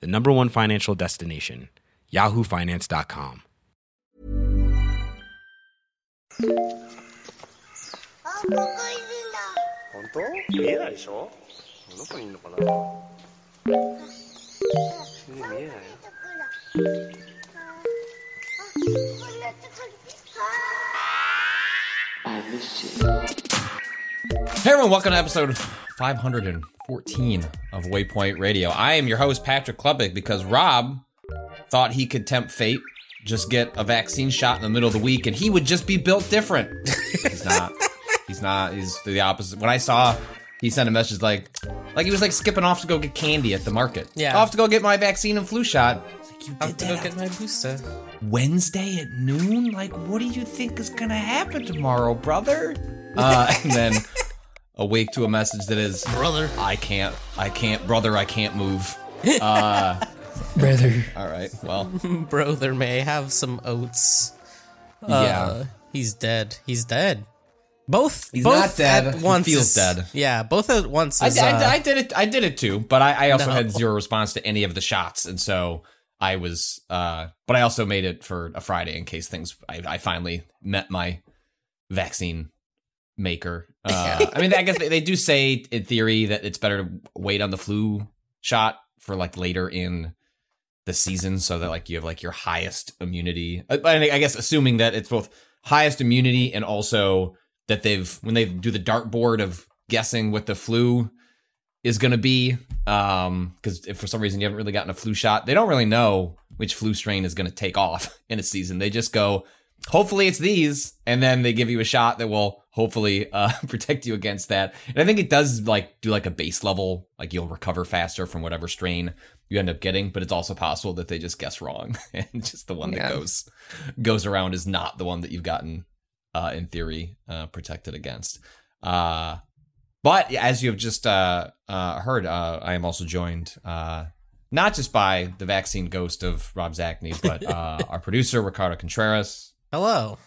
the number one financial destination, yahoofinance.com. Hey everyone, welcome to episode 500 and 514 of Waypoint Radio. I am your host, Patrick Klepek, because Rob thought he could tempt fate, just get a vaccine shot in the middle of the week, and he would just be built different. He's not. He's not. He's the opposite. When I saw he sent a message like, like he was like skipping off to go get candy at the market. Yeah. Off to go get my vaccine and flu shot. Like, you did to go get my booster. Wednesday at noon? Like, what do you think is gonna happen tomorrow, brother? Uh, and then awake to a message that is, Brother. I can't, I can't, brother, I can't move. Uh, Brother. all right, well, Brother may have some oats. yeah. Uh, he's dead. He's dead. Both. He's both not dead. At He feels is- dead. Yeah, both at once. I, Is, I, uh, I did it. I did it too, but I, I also No. had zero response to any of the shots, and so I was. uh But I also made it for a Friday in case things. I, I finally met my vaccine maker. Uh, I mean, I guess they, they do say in theory that it's better to wait on the flu shot for like later in the season, so that like you have like your highest immunity. Uh, I guess assuming that it's both highest immunity and also that they've when they do the dartboard of guessing what the flu is going to be um because if for some reason you haven't really gotten a flu shot they don't really know which flu strain is going to take off in a season they just go hopefully it's these and then they give you a shot that will hopefully uh protect you against that. And i think it does like do like a base level like you'll recover faster from whatever strain you end up getting but it's also possible that they just guess wrong and just the one that goes goes around is not the one that you've gotten uh in theory uh protected against. Uh but as you have just uh, uh, heard, uh, I am also joined uh, not just by the vaccine ghost of Rob Zacny, but uh, our producer Ricardo Contreras, Hello.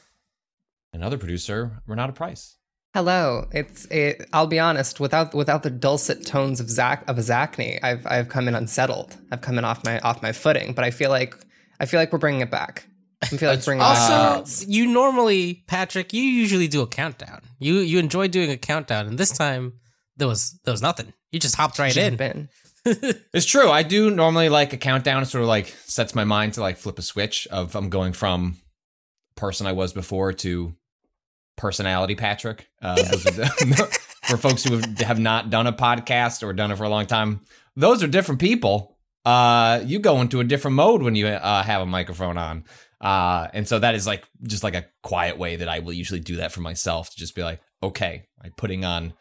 another producer Renata Price. Hello. It's it, I'll be honest, without without the dulcet tones of Zach of a Zacny, I've I've come in unsettled. I've come in off my off my footing, but I feel like I feel like we're bringing it back. I feel like bringing Also, it back. you normally, Patrick, you usually do a countdown. You you enjoy doing a countdown, and this time there was there was nothing. You just hopped right. Jump in. It's true. I do normally like a countdown. It sort of like sets my mind to like flip a switch of I'm going from person I was before to personality Patrick. Uh, the- for folks who have, not done a podcast or done it for a long time, those are different people. Uh, you go into a different mode when you uh, have a microphone on. Uh, and so that is like just like a quiet way that I will usually do that for myself to just be like, okay, I'm putting on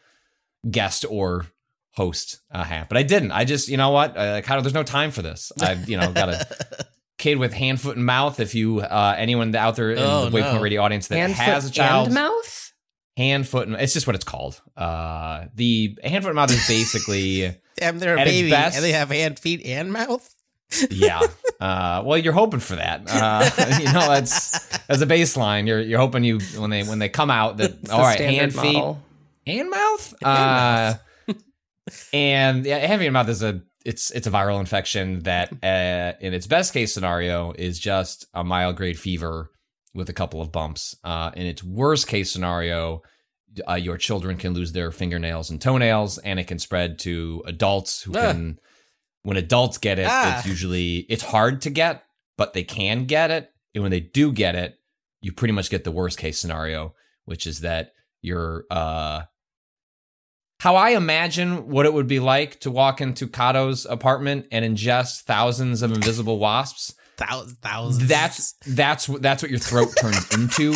guest or host uh, hat, but I didn't. I just, you know what? There's no time for this. I've, you know, got a kid with hand, foot, and mouth. If you, uh, anyone out there in Oh, the Waypoint no. Radio audience that Hand, has foot, a child, and mouth. hand, foot, and it's just what it's called. Uh, the hand, foot, and mouth is basically, Damn, they're a baby, best- and they have hand, feet, and mouth. yeah. Uh, well, you're hoping for that. Uh, you know, that's as a baseline. You're you're hoping you when they when they come out that It's all the right, standard hand, feet, model. hand mouth. Uh, and yeah, hand feet and mouth is a it's it's a viral infection that uh, in its best case scenario is just a mild grade fever with a couple of bumps. Uh, in its worst case scenario, uh, your children can lose their fingernails and toenails, and it can spread to adults who Ah. can. When adults get it, Ah. it's usually it's hard to get, but they can get it. And when they do get it, you pretty much get the worst case scenario, which is that you're uh how I imagine what it would be like to walk into Kato's apartment and ingest thousands of invisible wasps. Thousands, thousands. That's that's what that's what your throat turns into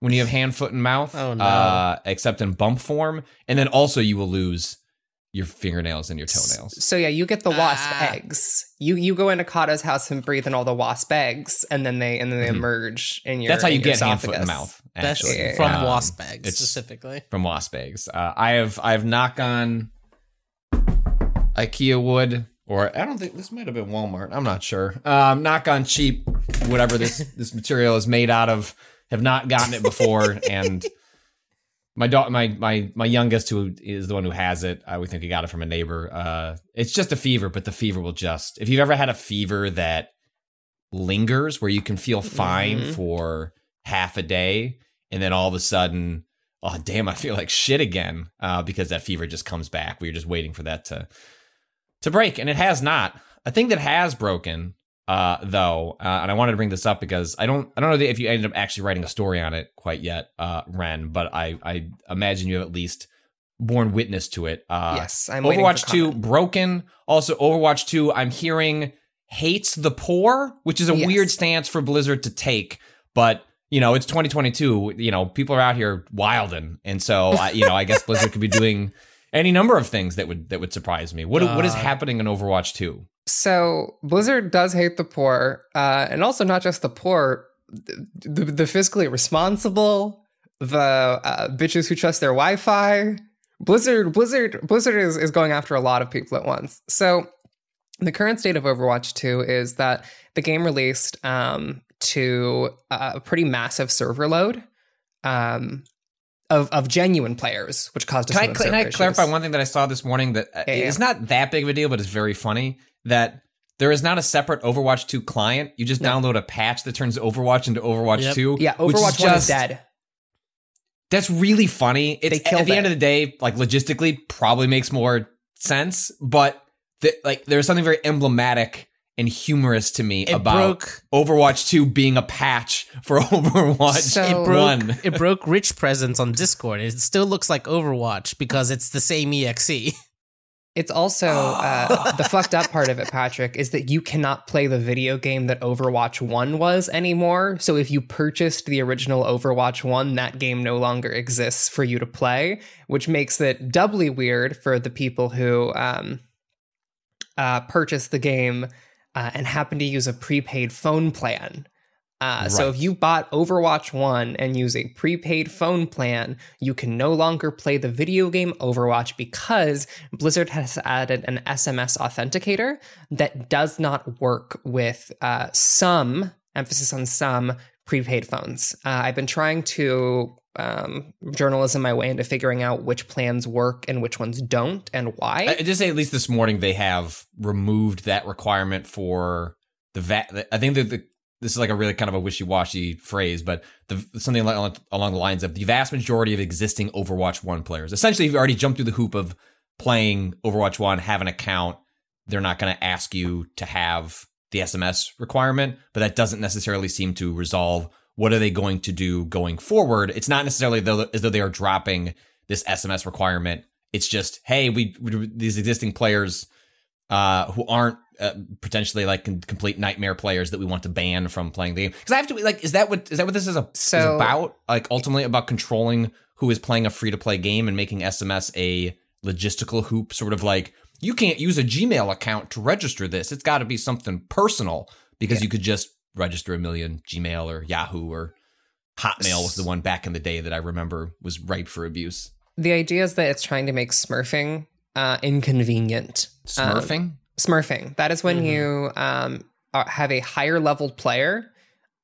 when you have hand, foot, and mouth. Oh, no. Uh, except in bump form, and then also you will lose your fingernails and your toenails. So yeah, you get the wasp Ah. eggs. You you go into Kata's house and breathe in all the wasp eggs, and then they and then they Mhm. emerge in your. That's how you get hand, foot, in the esophagus. mouth. That's Actually, from Um, wasp eggs it's- specifically. from wasp eggs. Uh, I have I have knock on IKEA wood, or I don't think this might have been Walmart. I'm not sure. Um, knock on cheap, whatever this this material is made out of. Have not gotten it before, and my dog, my my my youngest, who is the one who has it, I would think he got it from a neighbor. Uh, it's just a fever, but the fever will just. If you've ever had a fever that lingers, where you can feel fine Mhm. for half a day, and then all of a sudden oh damn i feel like shit again uh, because that fever just comes back we're just waiting for that to to break and it has not a thing that has broken uh, though uh, and i wanted to bring this up because i don't i don't know if you ended up actually writing a story on it quite yet uh, ren but i i imagine you have at least borne witness to it uh, yes, I'm overwatch 2 comment. broken also overwatch 2 i'm hearing hates the poor which is a Yes. weird stance for blizzard to take but you know it's 2022 you know people are out here wilding and so I, you know i guess blizzard could be doing any number of things that would that would surprise me what what is Uh, happening in overwatch 2 So Blizzard does hate the poor, uh, and also not just the poor, the, the, the fiscally responsible, the uh, bitches who trust their Wi-Fi. Blizzard, Blizzard, Blizzard is, is going after a lot of people at once. So the current state of Overwatch 2 is that the game released um, to a pretty massive server load um, of of genuine players, which caused. can I, can I clarify one thing that i saw this morning that uh, Yeah, yeah. it's not that big of a deal but it's very funny that there is not a separate Overwatch 2 client. You just No. download a patch that turns Overwatch into Overwatch Yep. 2. Yeah, which is Overwatch One is dead. That's really funny. It's They killed at the it. end of the day, like logistically, probably makes more sense. But the, like, there's something very emblematic and humorous to me It about broke. Overwatch 2 being a patch for Overwatch So- It broke. One. it broke rich presence on Discord. It still looks like Overwatch because it's the same exe. It's also uh, the fucked up part of it, Patrick, is that you cannot play the video game that Overwatch 1 was anymore. So if you purchased the original Overwatch 1, that game no longer exists for you to play, which makes it doubly weird for the people who um, uh, purchased the game uh, and happen to use a prepaid phone plan. Uh, So if you bought Overwatch 1 and use a prepaid phone plan, you can no longer play the video game Overwatch because Blizzard has added an SMS authenticator that does not work with uh, some, emphasis on some, prepaid phones. Uh, I've been trying to um, journalism my way into figuring out which plans work and which ones don't and why. I just say at least this morning they have removed that requirement for the va- I think that the this is like a really kind of a wishy-washy phrase, but the, something along, along the lines of the vast majority of existing Overwatch One players. Essentially, if you've already jumped through the hoop of playing Overwatch One, have an account, they're not going to ask you to have the SMS requirement, but that doesn't necessarily seem to resolve what are they going to do going forward. It's not necessarily though, as though they are dropping this SMS requirement. It's just, hey, we, we these existing players uh, who aren't uh, potentially like complete nightmare players that we want to ban from playing the game. Because I have to like, is that what is that what this is, a, is about? Like ultimately about controlling who is playing a free to play game and making SMS a logistical hoop, sort of like you can't use a Gmail account to register this. It's got to be something personal because you could just register a million Gmail or Yahoo or Hotmail was the one back in the day that I remember was ripe for abuse. the idea is that it's trying to make smurfing uh, inconvenient. Um, Smurfing. That is when you um, are- have a higher leveled player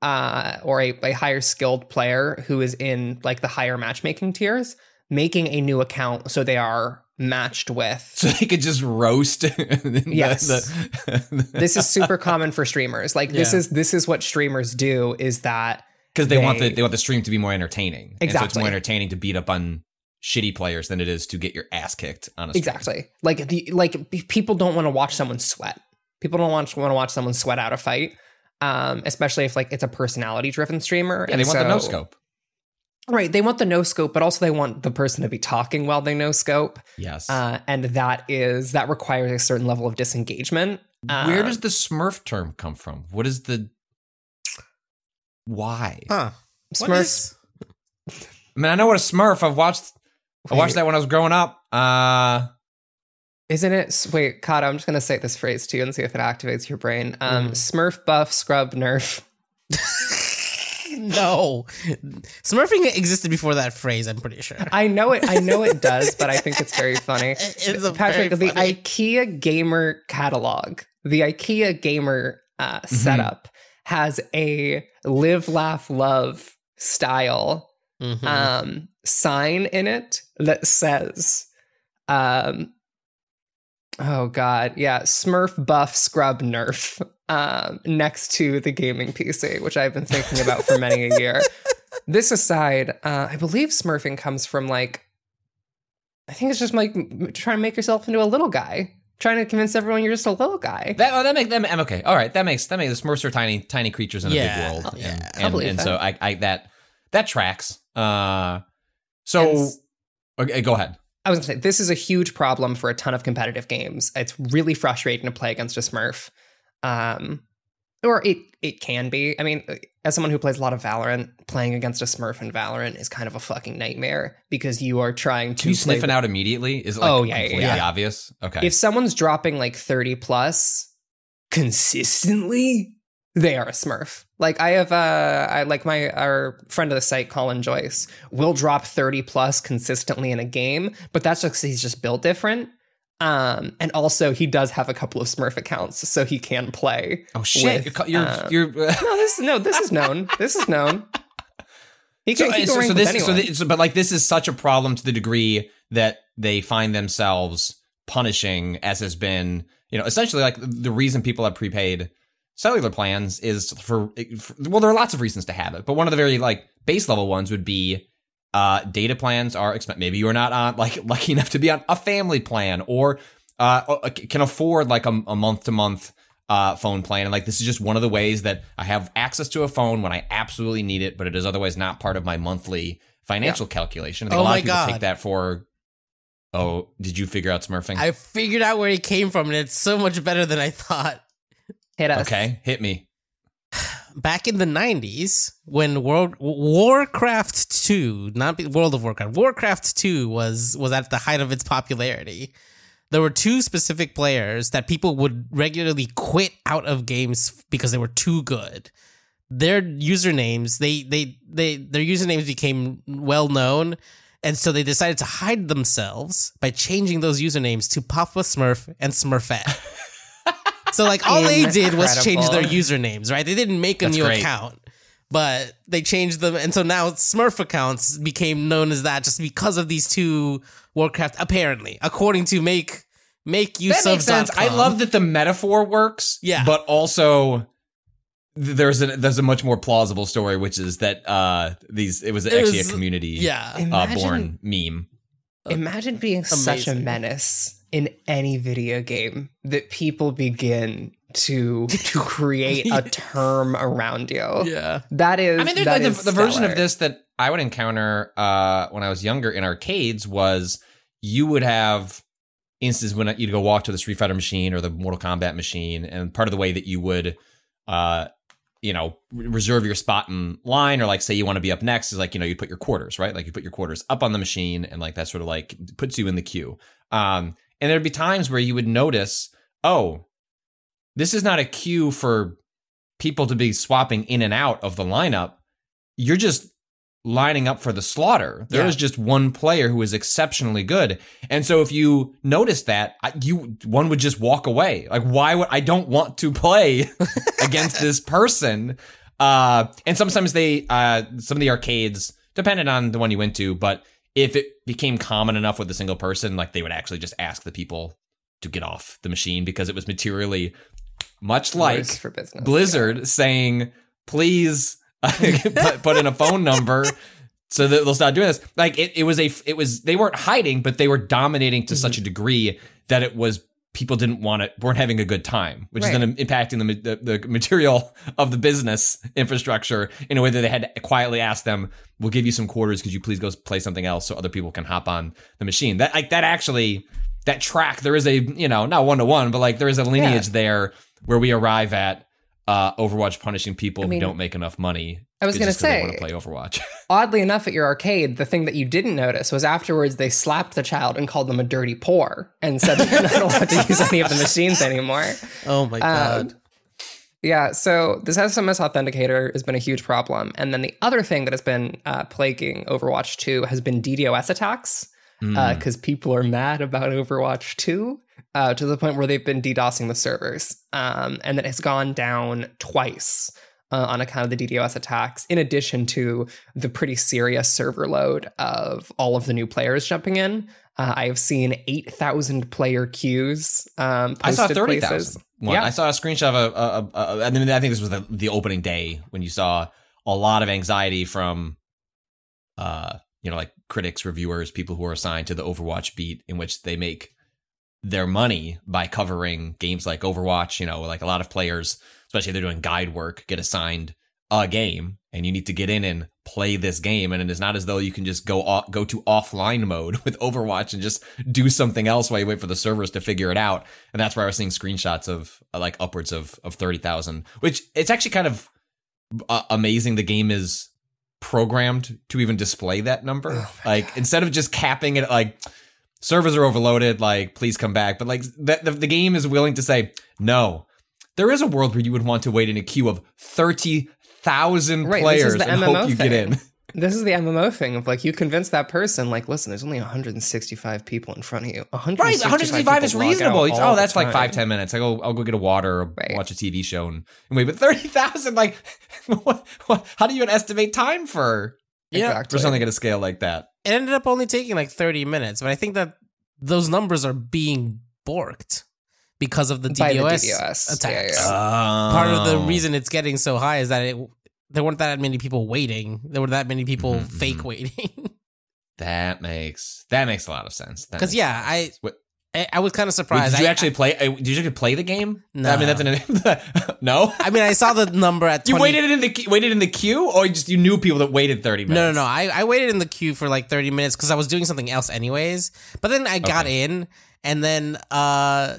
uh, or a, a higher skilled player who is in like the higher matchmaking tiers, making a new account so they are matched with. so they could just roast. the- Yes. the- This is super common for streamers. Like this is this is what streamers do. Is that because they, want the They- they want the stream to be more entertaining. And so it's more entertaining to beat up on shitty players than it is to get your ass kicked on a stream. exactly like the like people don't want to watch someone sweat. People don't want want to watch someone sweat out a fight. Um, especially if like it's a personality driven streamer. Yeah, they want the no scope. Right. They want the no scope, but also they want the person to be talking while they no scope. Yes. Uh, and that is that requires a certain level of disengagement. Where Um, does the Smurf term come from? What is the why? Huh. What Smurfs? is- I mean, I know what a Smurf. I've watched. I watched that when I was growing up. Uh, Isn't it? Wait, Kata, I'm just going to say this phrase to you and see if it activates your brain. Um, Smurf, buff, scrub, nerf. no, Smurfing existed before that phrase. I'm pretty sure. I know it. I know it does, but I think it's very funny. It's a Patrick, very the funny- IKEA gamer catalog, the IKEA gamer uh, Mm-hmm. setup has a live, laugh, love style Mhm. um, sign in it that says, um, "Oh God, yeah, Smurf buff scrub nerf." Um, next to the gaming PC, which I've been thinking about for many a year. This aside, uh, I believe Smurfing comes from like, I think it's just like trying to make yourself into a little guy, trying to convince everyone you're just a little guy. That oh, that makes them okay. All right, that makes that makes the Smurfs are tiny tiny creatures in a Yeah, big world, yeah, and I and, believe and that. so I, I that that tracks. Uh, so And okay, go ahead. I was gonna say this is a huge problem for a ton of competitive games. It's really frustrating to play against a Smurf, um, or it it can be. I mean, as someone who plays a lot of Valorant, playing against a Smurf in Valorant is kind of a fucking nightmare because you are trying to. Can you play sniff it out immediately? Is it like Oh, yeah, yeah, yeah. obvious? Okay. If someone's dropping like thirty plus consistently, they are a Smurf. Like I have, uh, I like my our friend of the site, Colin Joyce, will drop thirty plus consistently in a game, but that's just he's just built different. Um, and also he does have a couple of Smurf accounts, so he can play. oh shit! with, you're uh, you're. you're No, this no, this is known. This is known. He so, can, he can so, so this so, anyone. so but like this is such a problem to the degree that they find themselves punishing as has been you know essentially like the reason people have prepaid cellular plans is for, for well there are lots of reasons to have it but one of the very like base level ones would be uh data plans are expensive maybe you're not on like lucky enough to be on a family plan or uh can afford like a month to month uh, phone plan. And like, this is just one of the ways that I have access to a phone when I absolutely need it, but it is otherwise not part of my monthly financial calculation. I think Oh a lot of people God. take that for, oh, did you figure out smurfing? I figured out where he came from, and it's so much better than I thought. Hit us. okay, hit me. Back in the '90s, when World Warcraft Two, not World of Warcraft, Warcraft Two was was at the height of its popularity. There were two specific players that people would regularly quit out of games because they were too good. Their usernames, they they they their usernames became well known, and so they decided to hide themselves by changing those usernames to Papa Smurf and Smurfette. so like all they did was change their usernames, right? They didn't make a That's new great. account, but they changed them, and so now Smurf accounts became known as that just because of these two Warcraft. Apparently, according to make make use That makes sense. I love that the metaphor works. Yeah. but also there's a there's a much more plausible story, which is that uh these it was It actually was- a community Yeah, uh, Imagine- born meme. Imagine being such a menace in any video game that people begin to to create a term around you. yeah. That is. I mean, there's that like the, is the version of this that I would encounter uh, when I was younger in arcades was you would have instances when you'd go walk to the Street Fighter machine or the Mortal Kombat machine, and part of the way that you would, uh, you know, reserve your spot in line, or like say you want to be up next, is like you know you put your quarters right, like you put your quarters up on the machine, and like that sort of like puts you in the queue. Um, and there'd be times where you would notice, oh, this is not a cue for people to be swapping in and out of the lineup. You're just lining up for the slaughter. There Yeah. is just one player who is exceptionally good. And so if you notice that, you one would just walk away. Like why would I don't want to play against this person. Uh and sometimes they uh some of the arcades depended on the one you went to, but if it became common enough with a single person, like they would actually just ask the people to get off the machine because it was materially much like business. Blizzard saying, please put, put in a phone number so that they'll stop doing this. Like it, it was a, it was, they weren't hiding, but they were dominating to such mm-hmm. a degree that it was, people didn't want it, weren't having a good time, which is then impacting the, the, the material of the business infrastructure in a way that they had to quietly ask them, we'll give you some quarters. Could you please go play something else so other people can hop on the machine? That, like, that actually, that track, there is a, you know, not one to one, but like there is a lineage there where we arrive at uh, Overwatch punishing people I mean, who don't make enough money. I was gonna just 'cause they say- want to play Overwatch. Oddly enough, at your arcade, the thing that you didn't notice was afterwards they slapped the child and called them a dirty poor and said that they're not allowed to use any of the machines anymore. Oh my god. Um, yeah, so this SMS authenticator has been a huge problem. And then the other thing that has been uh, plaguing Overwatch 2 has been DDoS attacks Mm. because people are mad about Overwatch 2 uh, to the point where they've been DDoSing the servers. Um, and that has gone down twice uh, on account of the DDoS attacks, in addition to the pretty serious server load of all of the new players jumping in. Uh, I have seen 8,000 player queues. Um, I saw posted thirty places. Yeah. I saw a screenshot of a, a, a, a. I mean, I think this was the, the opening day when you saw a lot of anxiety from, uh, you know, like critics, reviewers, people who are assigned to the Overwatch beat, in which they make their money by covering games like Overwatch. You know, like a lot of players, especially if they're doing guide work, get assigned a game, and you need to get in and play this game. And it is not as though you can just go off, go to offline mode with Overwatch and just do something else while you wait for the servers to figure it out. And that's where I was seeing screenshots of uh, like upwards of of thirty thousand, which it's actually kind of uh, amazing. The game is programmed to even display that number. like instead of just capping it, like servers are overloaded, like please come back. But like the, the the game is willing to say no. There is a world where you would want to wait in a queue of thirty thousand Right, players and MMO hope you get thing. in. This is the MMO thing of like you convince that person like listen there's only 165 people in front of you 165 Right, 165 is people log out reasonable. It's, oh, that's like five, ten minutes. I go, I'll go get a water or Right. watch a TV show and, and wait. But thirty thousand, like, what, what, how do you even estimate time for Yeah. exactly for something at a scale like that? It ended up only taking like 30 minutes, but I think that those numbers are being borked because of the By the DDoS, DDoS, attacks. yeah, yeah. Part of the Oh. reason it's getting so high is that it there weren't that many people waiting. There were that many people Mhm, fake mhm. waiting. that makes that makes a lot of sense. Because yeah, sense. Wait, I I was kind of wait, surprised. did you I- actually play? uh, Did you actually play the game? No. I mean that's an no. I, mean, I saw the number at 20, You waited in the waited in the queue, or just you knew people that waited thirty minutes? No, no, no. I, I waited in the queue for like 30 minutes because I was doing something else anyways. But then I got Okay. in, and then uh,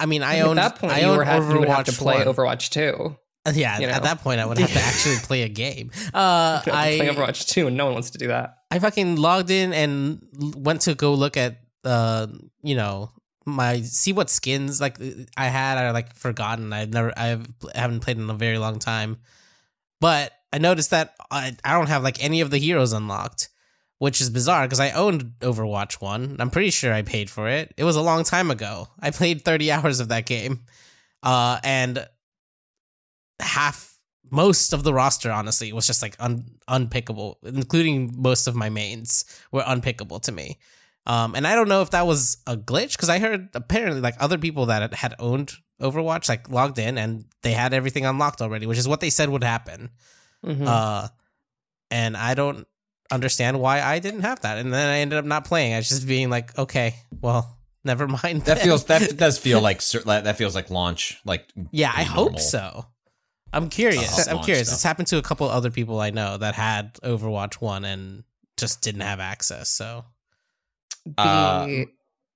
I mean, I at owned that point I you owned were have, you would have to play 1. Overwatch 2 Yeah, you know. at that point I would have to actually play a game. Uh, You have to play I Overwatch 2 and no one wants to do that I fucking logged in and went to go look at uh, you know, my see what skins like I had. I like forgotten. I've never I've I haven't played in a very long time, but I noticed that I I don't have like any of the heroes unlocked. Which is bizarre because I owned Overwatch 1. I'm pretty sure I paid for it. It was a long time ago. I played 30 hours of that game. Uh, and half most of the roster honestly was just like un, unpickable including most of my mains were unpickable to me um and i don't know if that was a glitch because i heard apparently like other people that had- had owned overwatch like logged in and they had everything unlocked already which is what they said would happen Mhm. uh and i don't understand why i didn't have that and then i ended up not playing i was just being like okay well never mind That then. feels that does feel like that feels like launch like Yeah, I pretty hope so. I'm curious. Uh, I'm curious. stuff. It's happened to a couple other people I know that had Overwatch 1 and just didn't have access. So, The- uh,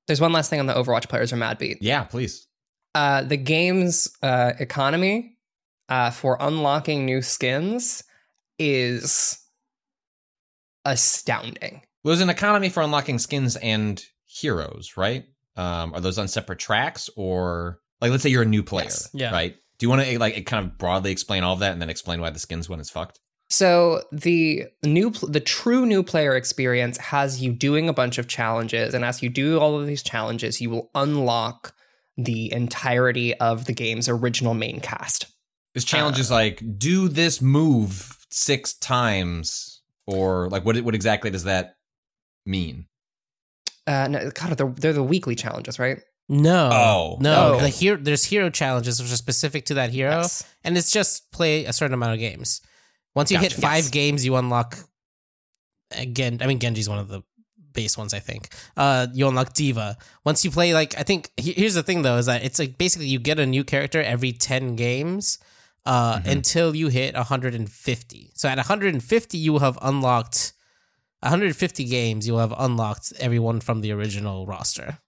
there's one last thing on the Overwatch players are mad beat Yeah, please. uh, the game's uh, economy uh, for unlocking new skins is astounding. Well, there's an economy for unlocking skins and heroes, right? Um, are those on separate tracks, or like, let's say you're a new player, Yes. Yeah. right? Do you want to like kind of broadly explain all of that and then explain why the skins one is fucked? So the new, the true new player experience has you doing a bunch of challenges, and as you do all of these challenges, you will unlock the entirety of the game's original main cast. This challenge Uh, is like do this move six times, or like what? What exactly does that mean? Uh, no, God, they're, they're the weekly challenges, right? no. Oh. No. Oh. The hero, there's hero challenges which are specific to that hero. Yes. And it's just play a certain amount of games. Once you hit five Yes. games, you unlock. Again, I mean, Genji's one of the base ones, I think. Uh, you unlock D.Va. Once you play, like, I think here's the thing though, is that it's like basically you get a new character every 10 games uh, Mhm. until you hit 150. So at 150, you will have unlocked 150 games, you will have unlocked everyone from the original roster.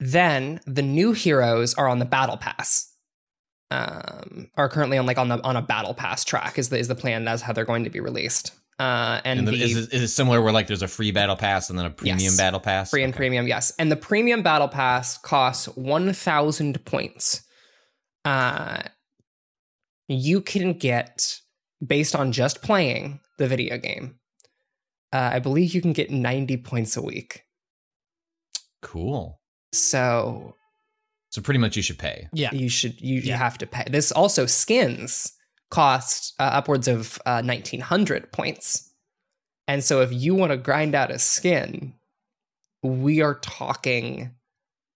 Then the new heroes are on the battle pass. Um, are currently on like on the on a battle pass track. Is the is the plan? That's how they're going to be released. Uh, and, And the, the is, it, is it similar where like there's a free battle pass and then a premium Yes. battle pass? free and Okay. premium, yes. And the premium battle pass costs one thousand points. Uh, you can get based on just playing the video game. Uh, I believe you can get ninety points a week. Cool. So So pretty much you should pay. Yeah. you should you, you have to pay. This also skins cost uh, upwards of uh, 1900 points. And so if you want to grind out a skin we are talking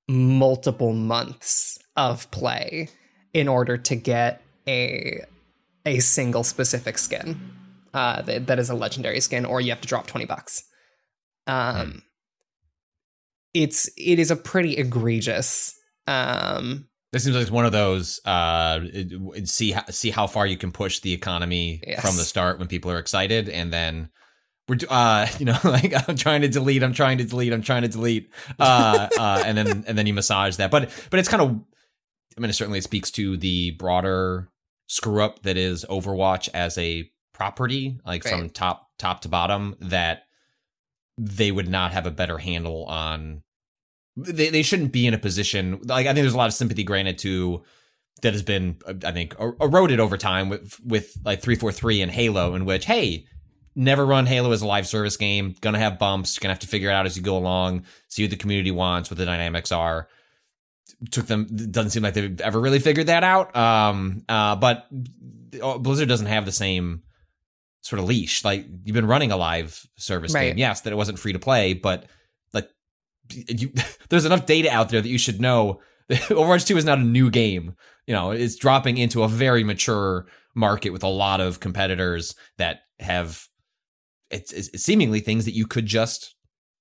multiple months of play in order to get a a single specific skin uh, that, that is a legendary skin or you have to drop 20 bucks. Um it's it is a pretty egregious um This seems like it's one of those uh see how, see how far you can push the economy Yes. from the start when people are excited and then we're uh you know like I'm trying to delete I'm trying to delete I'm trying to delete uh uh and then and then you massage that but but it's kind of I mean it certainly speaks to the broader screw up that is Overwatch as a property like from top top to bottom that they would not have a better handle on they, they shouldn't be in a position like I think there's a lot of sympathy granted to that has been uh, I think er- eroded over time with with like 343 and Halo in which hey never run Halo as a live service game gonna have bumps gonna have to figure it out as you go along see what the community wants what the dynamics are. Took them doesn't seem like they've ever really figured that out um uh but uh, Blizzard doesn't have the same sort of leash. Like you've been running a live service Right. game. Yes that it wasn't free to play but you, there's enough data out there that you should know that Overwatch 2 is not a new game. You know, it's dropping into a very mature market with a lot of competitors that have it's, it's seemingly things that you could just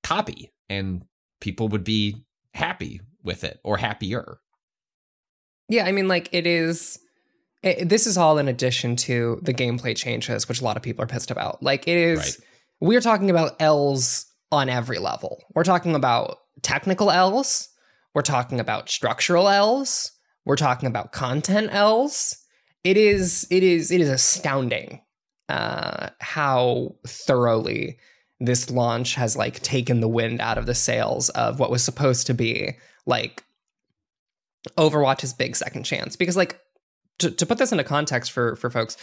copy and people would be happy with it or happier. Yeah, I mean, like it is. It, this is all in addition to the gameplay changes, which a lot of people are pissed about. Like it is. Right. We are talking about L's on every level. We're talking about technical L's. We're talking about structural L's. We're talking about content L's. It is. It is. It is astounding uh, how thoroughly this launch has like taken the wind out of the sails of what was supposed to be like Overwatch's big second chance because like to, to put this into context for for folks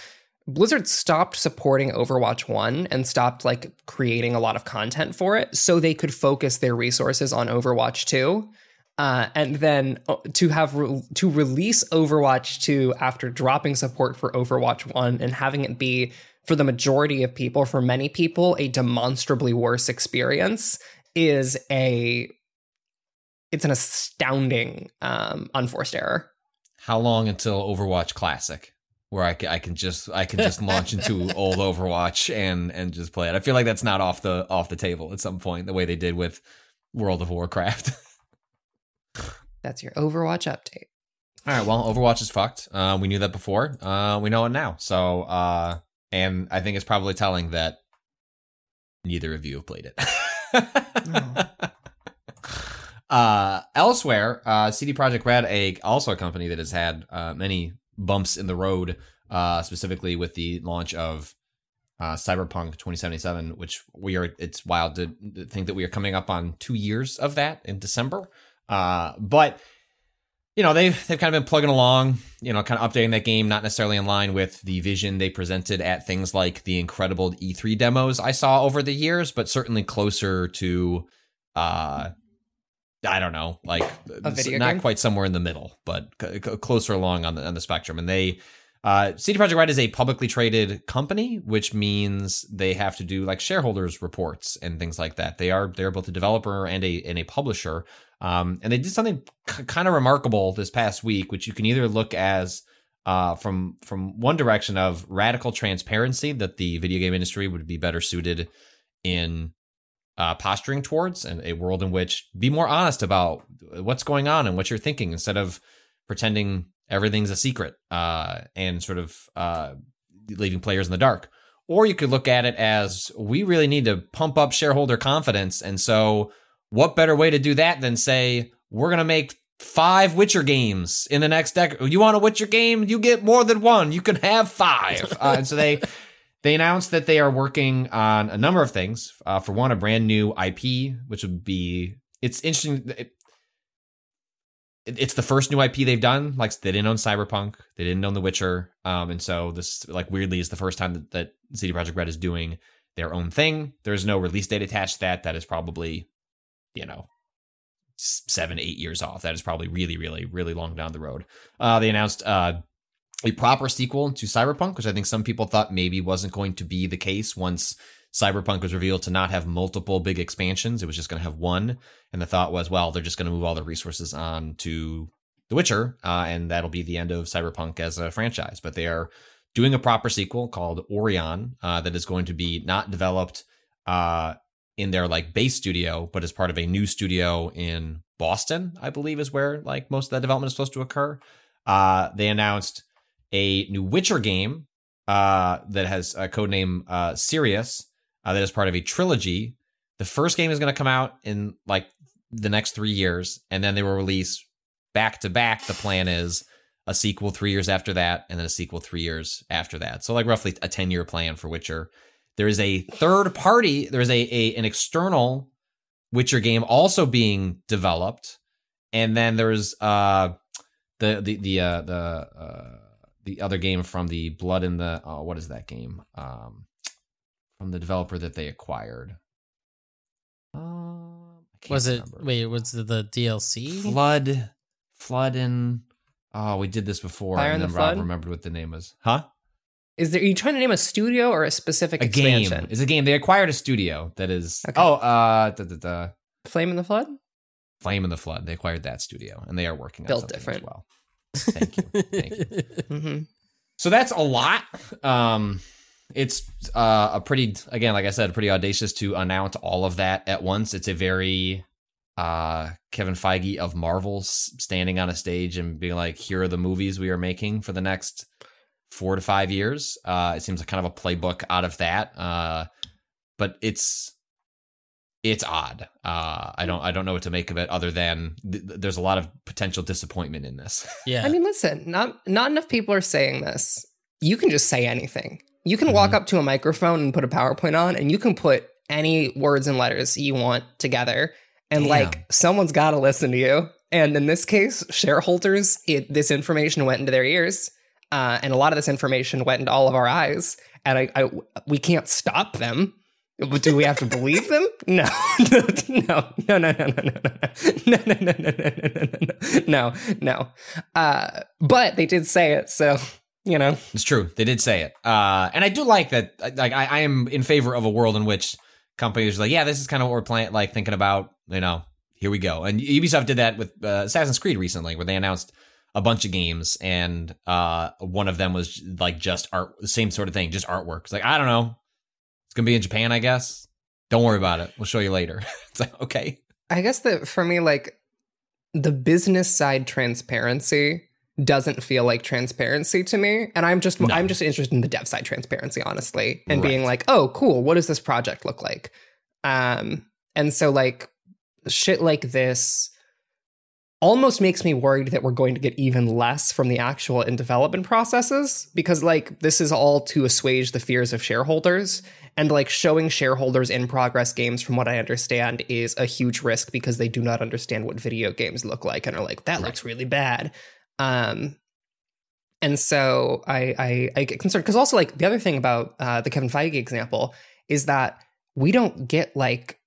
Blizzard stopped supporting Overwatch 1 and stopped like creating a lot of content for it so they could focus their resources on Overwatch 2 uh, and then uh, to have re- to release Overwatch 2 after dropping support for Overwatch 1 and having it be for the majority of people for many people a demonstrably worse experience is a it's an astounding um, unforced error. How long until Overwatch Classic? Where I can, I can just I can just launch into old Overwatch and and just play it. I feel like that's not off the off the table at some point. The way they did with World of Warcraft. That's your Overwatch update. All right, well, Overwatch is fucked. Uh, we knew that before. Uh, we know it now. So, uh, and I think it's probably telling that neither of you have played it. uh, elsewhere, uh, CD Projekt Red, a also a company that has had uh, many bumps in the road, uh, specifically with the launch of uh, Cyberpunk 2077, which we are. It's wild to think that we are coming up on two years of that in December. Uh, but you know they've they've kind of been plugging along, you know, kind of updating that game, not necessarily in line with the vision they presented at things like the incredible E3 demos I saw over the years, but certainly closer to, uh, I don't know, like not game? quite somewhere in the middle, but c- c- closer along on the on the spectrum. And they, uh, CD Projekt Red is a publicly traded company, which means they have to do like shareholders reports and things like that. They are they're both a developer and a and a publisher. Um, and they did something k- kind of remarkable this past week, which you can either look as uh, from from one direction of radical transparency that the video game industry would be better suited in uh, posturing towards, and a world in which be more honest about what's going on and what you're thinking instead of pretending everything's a secret uh, and sort of uh, leaving players in the dark. Or you could look at it as we really need to pump up shareholder confidence, and so what better way to do that than say we're going to make five Witcher games in the next decade. You want a Witcher game? You get more than one. You can have five. Uh, and so they they announced that they are working on a number of things. Uh, for one, a brand new IP, which would be it's interesting. It, it's the first new IP they've done. Like they didn't own Cyberpunk, they didn't own The Witcher, um, and so this like weirdly is the first time that, that CD Projekt Red is doing their own thing. There's no release date attached to that. That is probably, you know, seven, eight years off. That is probably really, really, really long down the road. Uh, they announced uh, a proper sequel to Cyberpunk, which I think some people thought maybe wasn't going to be the case once Cyberpunk was revealed to not have multiple big expansions. It was just going to have one. And the thought was, well, they're just going to move all the resources on to The Witcher, uh, and that'll be the end of Cyberpunk as a franchise. But they are doing a proper sequel called Orion uh, that is going to be not developed uh, in their like base studio, but as part of a new studio in Boston, I believe is where like most of that development is supposed to occur. Uh, they announced a new Witcher game uh, that has a code name uh, Sirius uh, that is part of a trilogy. The first game is going to come out in like the next three years, and then they will release back to back. The plan is a sequel three years after that, and then a sequel three years after that. So like roughly a ten year plan for Witcher. There is a third party. There is a, a an external Witcher game also being developed, and then there's uh the the the uh, the uh, the other game from the Blood in the oh, what is that game um from the developer that they acquired. Um, I Was it remember. wait? Was it the DLC? Flood, Flood in. oh, we did this before, Fire and then the Rob Flood? remembered what the name was. Huh? Is there? Are you trying to name a studio or a specific A expansion? game. It's a game. They acquired a studio that is. Okay. Oh, uh, da, da, da, Flame in the Flood. Flame in the Flood. They acquired that studio, and they are working on Built something different. as well. Thank you. Thank you. hmm So that's a lot. Um, it's uh, a pretty, again, like I said, pretty audacious to announce all of that at once. It's a very uh, Kevin Feige of Marvel standing on a stage and being like, "Here are the movies we are making for the next four to five years." Uh, it seems like kind of a playbook out of that. Uh, but it's it's odd. Uh, I don't I don't know what to make of it other than th- th- there's a lot of potential disappointment in this. yeah. I mean, listen, not not enough people are saying this. You can just say anything. You can walk Mhm. up to a microphone and put a PowerPoint on, and you can put any words and letters you want together, and Damn. like someone's got to listen to you. And in this case, shareholders, it, this information went into their ears, uh, and a lot of this information went into all of our eyes. And I, I we can't stop them. But Do we have to believe them? No, no, no, no, no, no, no, no, no, no, no, no, no, no, no, no. No. Uh, but they did say it, so you know. It's true. They did say it. Uh, and I do like that. Like, I, I am in favor of a world in which companies are like, yeah, this is kind of what we're playing, like thinking about, you know, here we go. And Ubisoft did that with uh, Assassin's Creed recently, where they announced a bunch of games, and uh, one of them was like just art, same sort of thing, just artwork. It's like, I don't know. To be in Japan, I guess. Don't worry about it. We'll show you later. it's like, okay. I guess that for me, like the business side transparency doesn't feel like transparency to me, and I'm just No. I'm just interested in the dev side transparency, honestly, and being like, oh, cool, what does this project look like? Um, and so like shit like this almost makes me worried that we're going to get even less from the actual in development processes because like this is all to assuage the fears of shareholders. And like showing shareholders in progress games from what i understand is a huge risk because they do not understand what video games look like and are like that looks really bad. Um and so i i, I get concerned. Because also like the other thing about uh, the kevin feige example is that we don't get like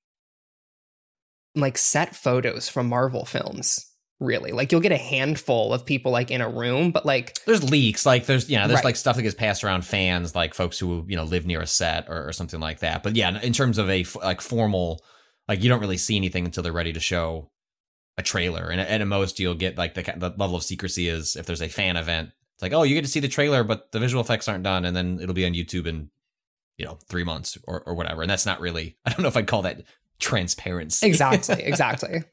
like set photos from marvel films really. Like you'll get a handful of people like in a room but like There's leaks, like there's you know, there's Right. like stuff that gets passed around fans, like folks who you know live near a set or, or something like that. But yeah, in terms of a f- like formal, like you don't really see anything until they're ready to show a trailer, and, and at most you'll get like the the level of secrecy is if there's a fan event, it's like oh you get to see the trailer, but the visual effects aren't done, and then it'll be on YouTube in you know three months or or whatever, and that's not really I don't know if I'd call that transparency. Exactly exactly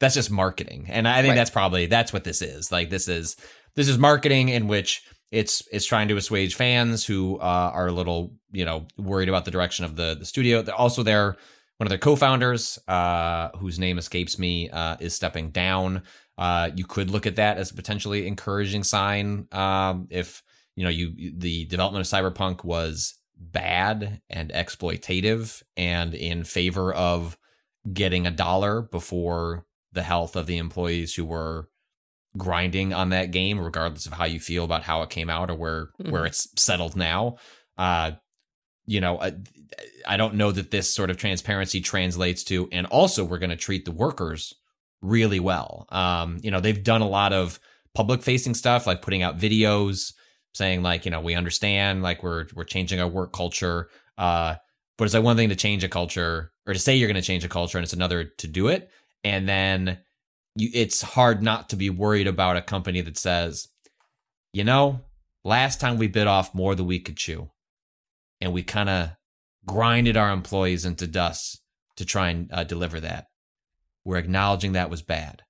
that's just marketing and i think Right. that's probably that's what this is like this is this is marketing in which it's it's trying to assuage fans who uh, are a little you know worried about the direction of the the studio They're also their one of their co-founders uh, whose name escapes me uh, is stepping down Uh, you could look at that as a potentially encouraging sign. Um, if you know you the development of Cyberpunk was bad and exploitative and in favor of getting a dollar before the health of the employees who were grinding on that game regardless of how you feel about how it came out or where where it's settled now. Uh you know I, I don't know that this sort of transparency translates to and also we're going to treat the workers really well. Um you know they've done a lot of public facing stuff like putting out videos saying like you know we understand like we're we're changing our work culture. Uh but it's like one thing to change a culture or to say you're going to change a culture and it's another to do it and then you it's hard not to be worried about a company that says you know last time we bit off more than we could chew. And we kind of grinded our employees into dust to try and uh, deliver that. We're acknowledging that was bad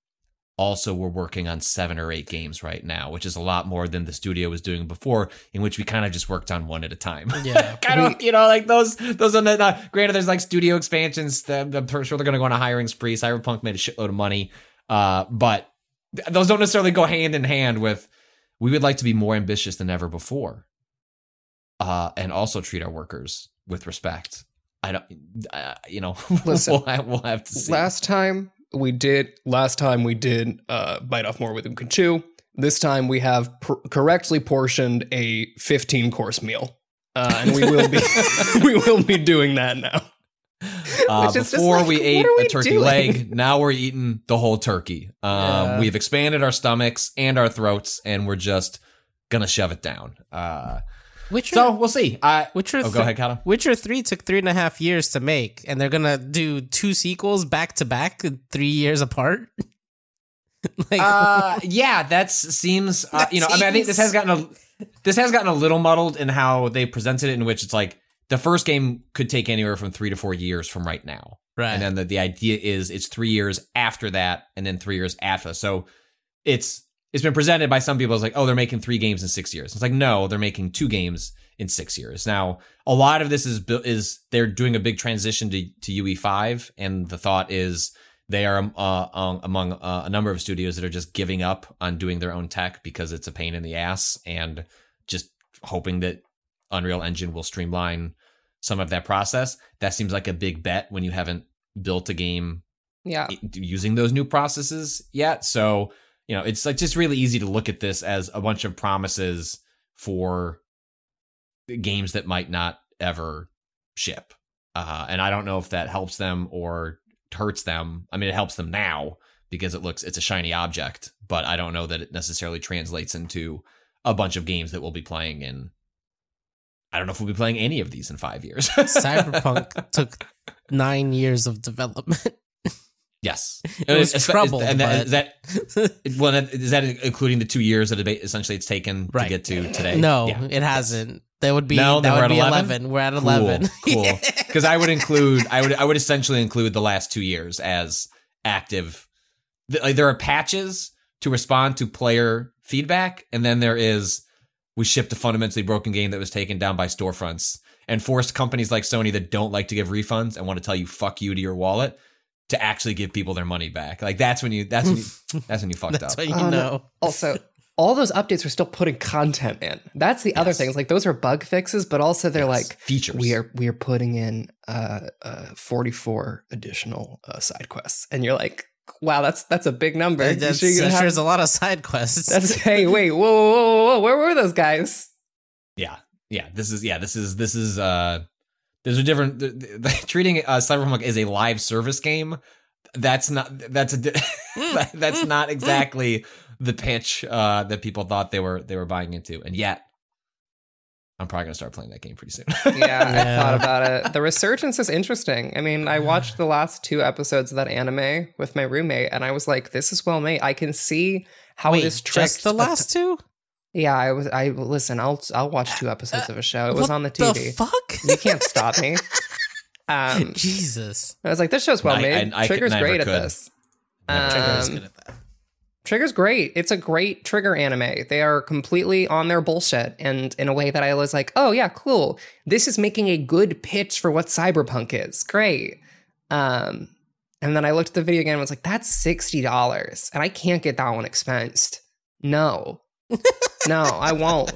also we're working on seven or eight games right now which is a lot more than the studio was doing before in which we kind of just worked on one at a time. Yeah. kind of you know like those those are not, not granted there's like studio expansions that i'm sure they're going to go on a hiring spree. Cyberpunk made a shitload of money uh but th- those don't necessarily go hand in hand with we would like to be more ambitious than ever before uh and also treat our workers with respect. I don't uh, you know Listen, we'll, have, we'll have to see. Last time we did. Last time we did uh, bite off more with we can chew. This time we have pr- correctly portioned a 15 course meal, uh, and we will be we will be doing that now. Uh, Which is just before like, we ate we a turkey doing? leg, now we're eating the whole turkey. Um, Yeah. We've expanded our stomachs and our throats, and we're just gonna shove it down. Uh, Witcher, so we'll see. I, Witcher, oh, go ahead, Kato. Witcher three took three and a half years to make, and they're gonna do two sequels back to back, three years apart. like, Uh, yeah, that seems. Uh, That you know, I mean, I think this has gotten a this has gotten a little muddled in how they presented it, in which it's like the first game could take anywhere from three to four years from right now. right? And then the, the idea is it's three years after that, and then three years after. So it's it's been presented by some people as like, oh, they're making three games in six years. It's like, no, they're making two games in six years. Now, a lot of this is is they're doing a big transition to to UE five, and the thought is they are uh, um, among uh, a number of studios that are just giving up on doing their own tech because it's a pain in the ass, and just hoping that Unreal Engine will streamline some of that process. That seems like a big bet when you haven't built a game Yeah, using those new processes yet. So, you know, it's like just really easy to look at this as a bunch of promises for games that might not ever ship. Uh, and I don't know if that helps them or hurts them. I mean, it helps them now because it looks it's a shiny object, but I don't know that it necessarily translates into a bunch of games that we'll be playing in. I don't know if we'll be playing any of these in five years. Cyberpunk took nine years of development. Yes, It was is- troubled, and that, is that well, is that including the two years that it, essentially it's taken Right. to get to today? no, Yeah. it hasn't. That would be No, that would be 11? eleven. We're at Cool, eleven. cool. Because I would include, I would, I would essentially include the last two years as active. Like there are patches to respond to player feedback, and then there is we shipped a fundamentally broken game that was taken down by storefronts and forced companies like Sony that don't like to give refunds and want to tell you "fuck you" to your wallet to actually give people their money back. Like that's when you, that's when you, that's when you fucked That's up. you Um, know. Also, all those updates are still putting content in. That's the other Yes. thing. It's like those are bug fixes, but also they're Yes. like features. we are we are putting in uh, uh 44 additional uh, side quests, and you're like, wow, that's that's a big number. You That's, sure you're gonna that have- sure is a lot of side quests. that's hey, wait, whoa, whoa, whoa, whoa, whoa, where were those guys? yeah yeah this is yeah this is this is uh there's a different th- th- th- treating uh cyberpunk as a live service game that's not that's a di- that's not exactly the pitch uh that people thought they were they were buying into and yet i'm probably gonna start playing that game pretty soon Yeah, I Yeah. thought about it. The resurgence is interesting. I mean, I watched the last two episodes of that anime with my roommate, and I was like, "This is well made. I can see how Wait, it is just the a last two? Yeah, I was. I listen. I'll I'll watch two episodes of a show. It was What on the TV. The fuck? you can't stop me. Um, Jesus. I was like, this show's well I- made. I- I could- Trigger's never great at this. Never Trigger Um, good at that. Trigger's great. It's a great Trigger anime. They are completely on their bullshit, and in a way that I was like, oh yeah, cool. This is making a good pitch for what cyberpunk is. Great. Um, And then I looked at the video again and was like, that's $60. And I can't get that one expensed. No. No, I won't.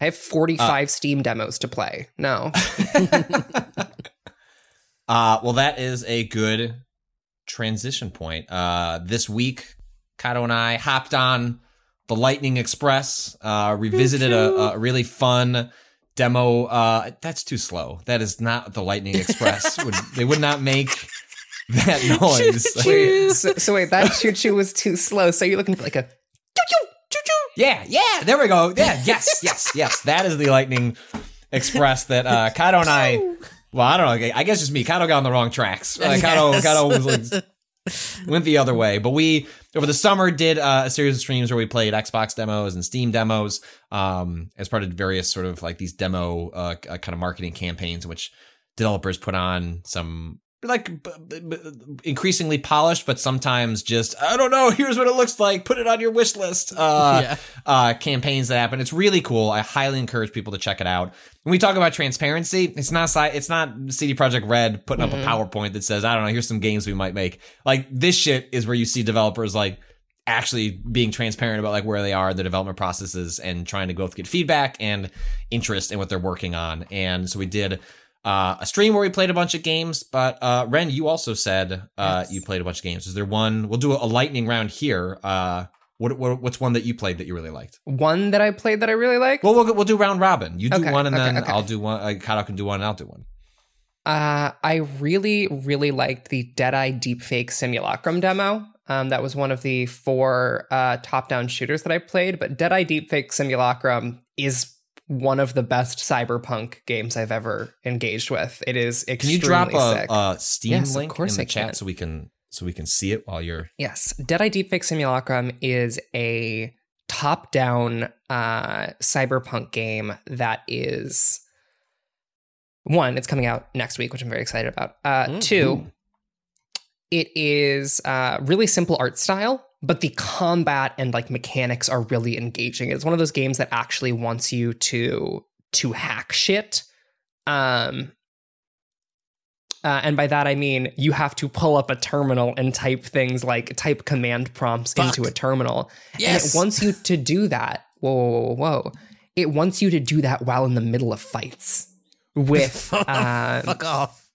I have 45 Steam demos to play. No. Uh, well, that is a good transition point. Uh, this week, Kato and I hopped on the Lightning Express, uh, revisited a, a really fun demo. Uh, that's too slow. That is not the Lightning Express. would, they would not make that noise. Wait, so, so wait, that choo choo was too slow. So you're looking for like a choo choo choo choo. Yeah, yeah, there we go. Yeah, yes, yes, yes. That is the Lightning Express that uh, Kato and I. Well, I don't know. I guess just me. Kato got on the wrong tracks. Uh, Kato, Yes. Kato was like, went the other way. But we over the summer did uh, a series of streams where we played Xbox demos and Steam demos um, as part of various sort of like these demo uh, uh, kind of marketing campaigns in which developers put on some like b- b- increasingly polished, but sometimes just I don't know. Here's what it looks like. Put it on your wish list. Uh, Yeah. uh, campaigns that happen. It's really cool. I highly encourage people to check it out. When we talk about transparency, it's not sci- it's not CD Projekt Red putting up a PowerPoint that says I don't know. Here's some games we might make. Like this shit is where you see developers like actually being transparent about like where they are in the development processes and trying to both get feedback and interest in what they're working on. And so we did uh, a stream where we played a bunch of games. But uh, Ren, you also said uh, Yes. you played a bunch of games. Is there one? We'll do a, a lightning round here. Uh, what, what what's one that you played that you really liked? one that I played that I really liked. Well, we'll we'll do round robin. You do Okay, one, and okay, then okay. I'll do one. Uh, Kato can do one, and I'll do one. Uh, I really, really liked the Deadeye Deepfake Simulacrum demo. Um, that was one of the four uh, top-down shooters that I played. But Deadeye Deepfake Simulacrum is one of the best cyberpunk games I've ever engaged with. It is Can you drop a, a Steam Yes, link in the I chat can. so we can so we can see it while you're Yes, Deadeye Deepfake Simulacrum is a top-down uh, cyberpunk game that is one. It's coming out next week, which I'm very excited about. Uh, Mm, two, it is uh, really simple art style, but the combat and like mechanics are really engaging. It's one of those games that actually wants you to to hack shit. Um, uh, and by that I mean you have to pull up a terminal and type things like type command prompts Fuck. into a terminal. Yes. And it wants you to do that. Whoa, whoa, whoa, whoa. It wants you to do that while in the middle of fights with uh, Fuck off.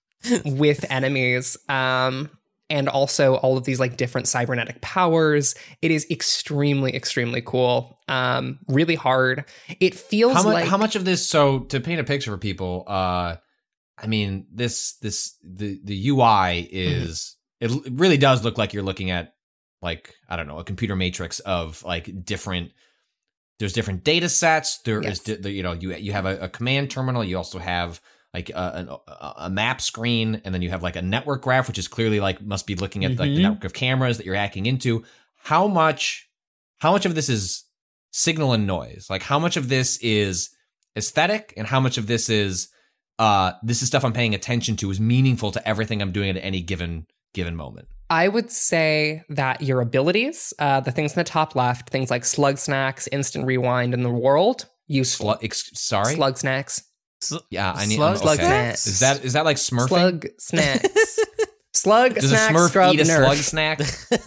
with enemies. Um, and also all of these like different cybernetic powers. It is extremely, extremely cool. Um, really hard. It feels how much like how much of this so to paint a picture for people uh i mean this this the the ui is it, l- it really does look like you're looking at like i don't know a computer matrix of like different there's different data sets There is Yes. the, you know you you have a, a command terminal you also have like a, a, a map screen and then you have like a network graph which is clearly like must be looking at like the Mhm. network of cameras that you're hacking into how much how much of this is signal and noise like how much of this is aesthetic and how much of this is uh this is stuff i'm paying attention to is meaningful to everything i'm doing at any given given moment I would say that your abilities, uh, the things in the top left, things like slug snacks, instant rewind, and the world, useful. Slu- ex- sorry Slug snacks. Yeah i need Slug- okay. slug snacks. is that is that like smurfing Slug snacks. slug does snacks. a smurf scrub eat a nerf. slug snack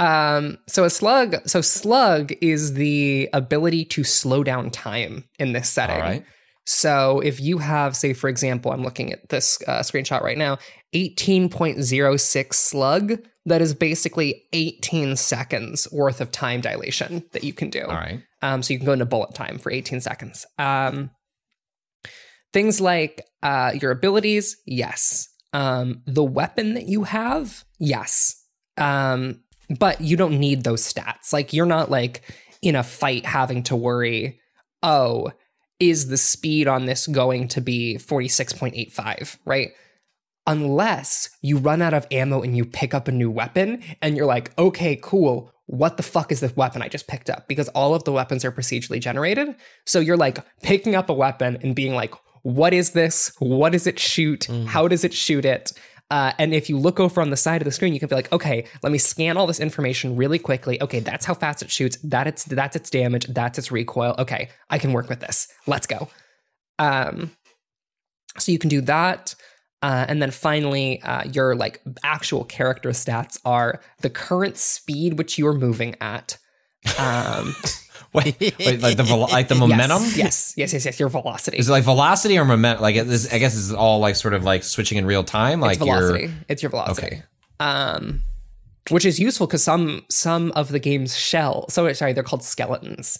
Um, so a slug, so slug is the ability to slow down time in this setting. all right So if you have, say, for example, I'm looking at this uh, screenshot right now, 18.06 slug, that is basically 18 seconds worth of time dilation that you can do. all right Um, so you can go into bullet time for 18 seconds. Um, things like uh, your abilities, yes. Um, the weapon that you have, yes. Um, but you don't need those stats. Like you're not like in a fight having to worry, oh, is the speed on this going to be 46.85, right? Unless you run out of ammo and you pick up a new weapon and you're like, okay, cool. What the fuck is this weapon I just picked up? Because all of the weapons are procedurally generated. So you're like picking up a weapon and being like, what is this? What does it shoot? How does it shoot it? Uh, and if you look over on the side of the screen, you can be like, okay, let me scan all this information really quickly. Okay, that's how fast it shoots. That it's that's its damage. That's its recoil. Okay, I can work with this. Let's go. Um, So you can do that. Uh, and then finally, uh, your like actual character stats are the current speed which you are moving at. Um, Wait, wait, like the like the momentum. Yes, yes, yes, yes, yes. Your velocity. Is it like velocity or momentum? Like, is, I guess it's all like sort of like switching in real time. Like it's your velocity. you're It's your velocity. Okay. Um, which is useful because some some of the game's shell. So sorry, they're called skeletons.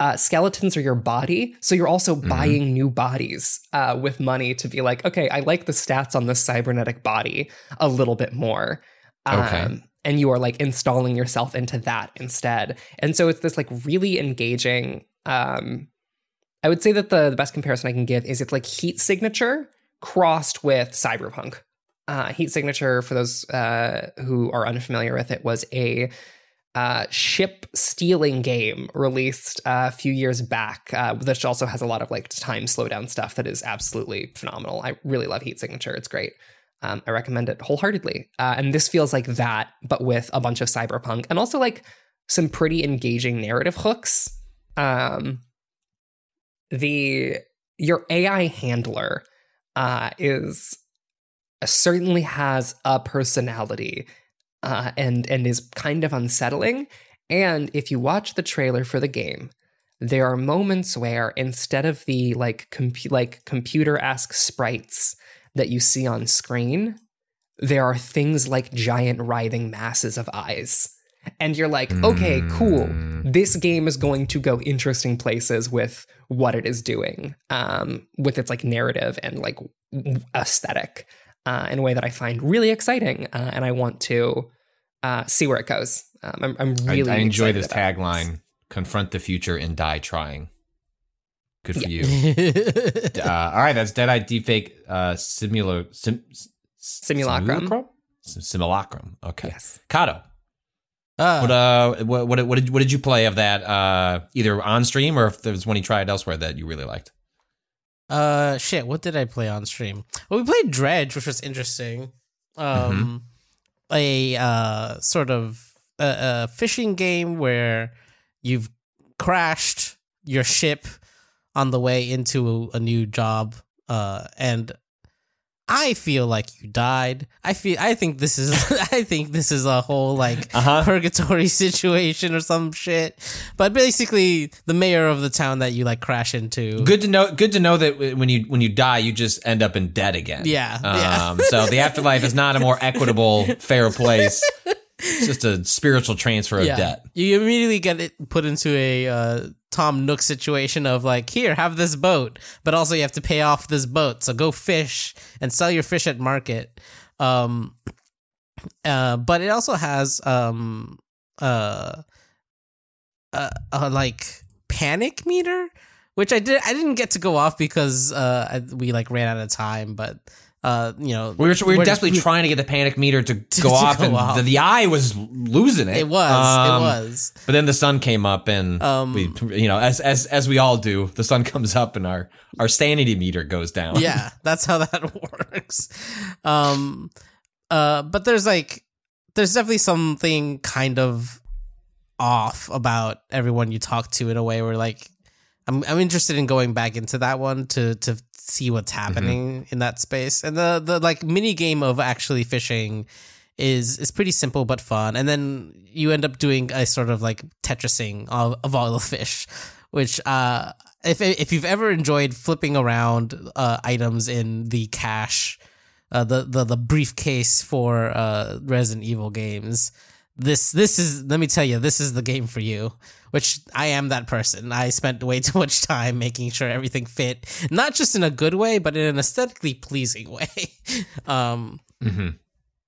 Uh, skeletons are your body, so you're also Mm-hmm. buying new bodies uh, with money to be like, okay, I like the stats on this cybernetic body a little bit more. Um, Okay. And you are like installing yourself into that instead. And so it's this like really engaging. Um, I would say that the, the best comparison I can give is it's like heat signature crossed with cyberpunk. Uh, heat signature, for those uh, who are unfamiliar with it, was a uh, ship stealing game released uh, a few years back, uh, which also has a lot of like time slowdown stuff that is absolutely phenomenal. I really love Heat Signature; it's great. Um, I recommend it wholeheartedly. Uh, and this feels like that, but with a bunch of cyberpunk and also like some pretty engaging narrative hooks. Um, the your AI handler uh, is certainly has a personality uh, and and is kind of unsettling. And if you watch the trailer for the game, there are moments where instead of the like compu- like computer esque sprites that you see on screen, there are things like giant writhing masses of eyes. And you're like, okay, cool. This game is going to go interesting places with what it is doing, um, with its like narrative and like aesthetic, uh, in a way that I find really exciting, uh, and I want to uh, see where it goes. Um, I'm, I'm really. I enjoy this tagline: "Confront the future and die trying." Good for Yeah. you. uh, all right, that's Deadeye Deepfake uh, Simula, sim, Simulacrum. Simulacrum? Simulacrum. Okay. Yes. Kato, Uh, what uh, what, what what did what did you play of that? Uh, either on stream or if there was one you tried elsewhere that you really liked. Uh, shit. What did I play on stream? Well, we played Dredge, which was interesting. Um, a uh sort of a, a fishing game where you've crashed your ship on the way into a new job. Uh, and I feel like you died. I feel. I think this is. I think this is a whole like Uh-huh. purgatory situation or some shit. But basically, the mayor of the town that you like crash into. Good to know. Good to know that when you when you die, you just end up in debt again. Yeah, yeah. Um, so the afterlife is not a more equitable, fair place. It's just a spiritual transfer of debt. You immediately get it put into a uh, Tom Nook situation of like, here, have this boat, but also you have to pay off this boat. So go fish and sell your fish at market. Um, uh, but it also has um, uh, uh, uh, like panic meter, which I did. I didn't get to go off because uh, I, we like ran out of time, but. Uh, you know, We were, we were we're- desperately we- trying to get the panic meter to, To- go to off, go and off. The, the eye was losing it. It was. Um, it was. But then the sun came up, and Um, we, you know, as as as we all do, the sun comes up, and our our sanity meter goes down. yeah that's how that works um uh but there's like there's definitely something kind of off about everyone you talk to in a way where like i'm i'm interested in going back into that one to to see what's happening in that space. And the the like mini game of actually fishing is is pretty simple but fun. And then you end up doing a sort of like tetrising of, of all the fish which uh if if you've ever enjoyed flipping around uh items in the cache uh the the, the briefcase for uh Resident Evil games this this is let me tell you this is the game for you which I am that person I spent way too much time making sure everything fit not just in a good way but in an aesthetically pleasing way um Mhm.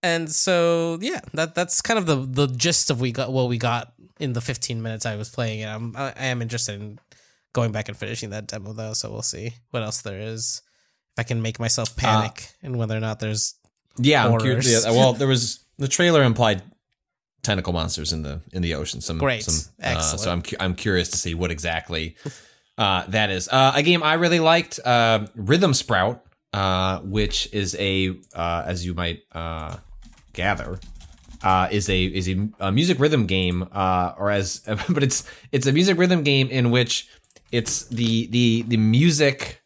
and so yeah, that that's kind of the the gist of we got what we got in the 15 minutes I was playing it. I'm I I am interested in going back and finishing that demo though, so we'll see what else there is. If I can make myself panic and whether or not there's yeah. I'm curious. yeah, well, there was the trailer implied tentacle monsters in the in the ocean. Some Great. Some, uh, Excellent. so I'm cu- I'm curious to see what exactly uh, that is. Uh, a game I really liked, uh, Rhythm Sprout, uh, which is a uh, as you might uh, gather. Uh, is a is a, a music rhythm game, uh, or as but it's it's a music rhythm game in which it's the the the music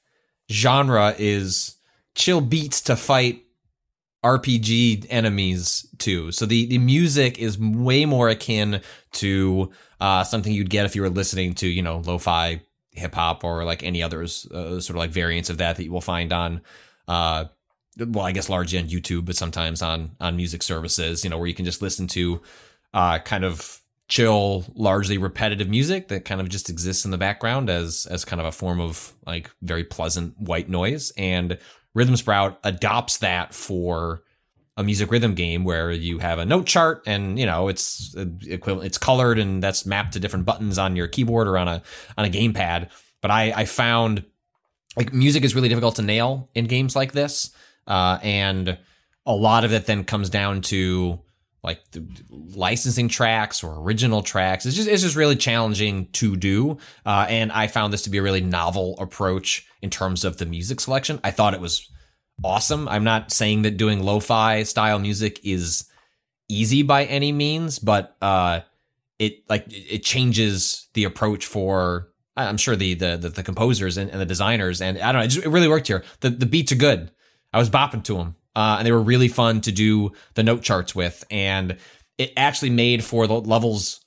genre is chill beats to fight RPG enemies too. So the the music is way more akin to uh, something you'd get if you were listening to you know lo-fi hip hop or like any others uh, sort of like variants of that that you will find on. Uh, well, I guess largely on YouTube, but sometimes on on music services, you know, where you can just listen to uh, kind of chill, largely repetitive music that kind of just exists in the background as as kind of a form of like very pleasant white noise. And Rhythm Sprout adopts that for a music rhythm game where you have a note chart and you know it's equivalent it's colored and that's mapped to different buttons on your keyboard or on a on a gamepad but i i found like music is really difficult to nail in games like this uh, and a lot of it then comes down to like licensing tracks or original tracks. It's just it's just really challenging to do, uh, and I found this to be a really novel approach in terms of the music selection. I thought it was awesome. I'm not saying that doing lo-fi style music is easy by any means, but uh, it like it changes the approach for I'm sure the the the, the composers and, and, the designers, and I don't know, it, just, it really worked here. The the beats are good. I was bopping to them, uh, and they were really fun to do the note charts with, and it actually made for the levels.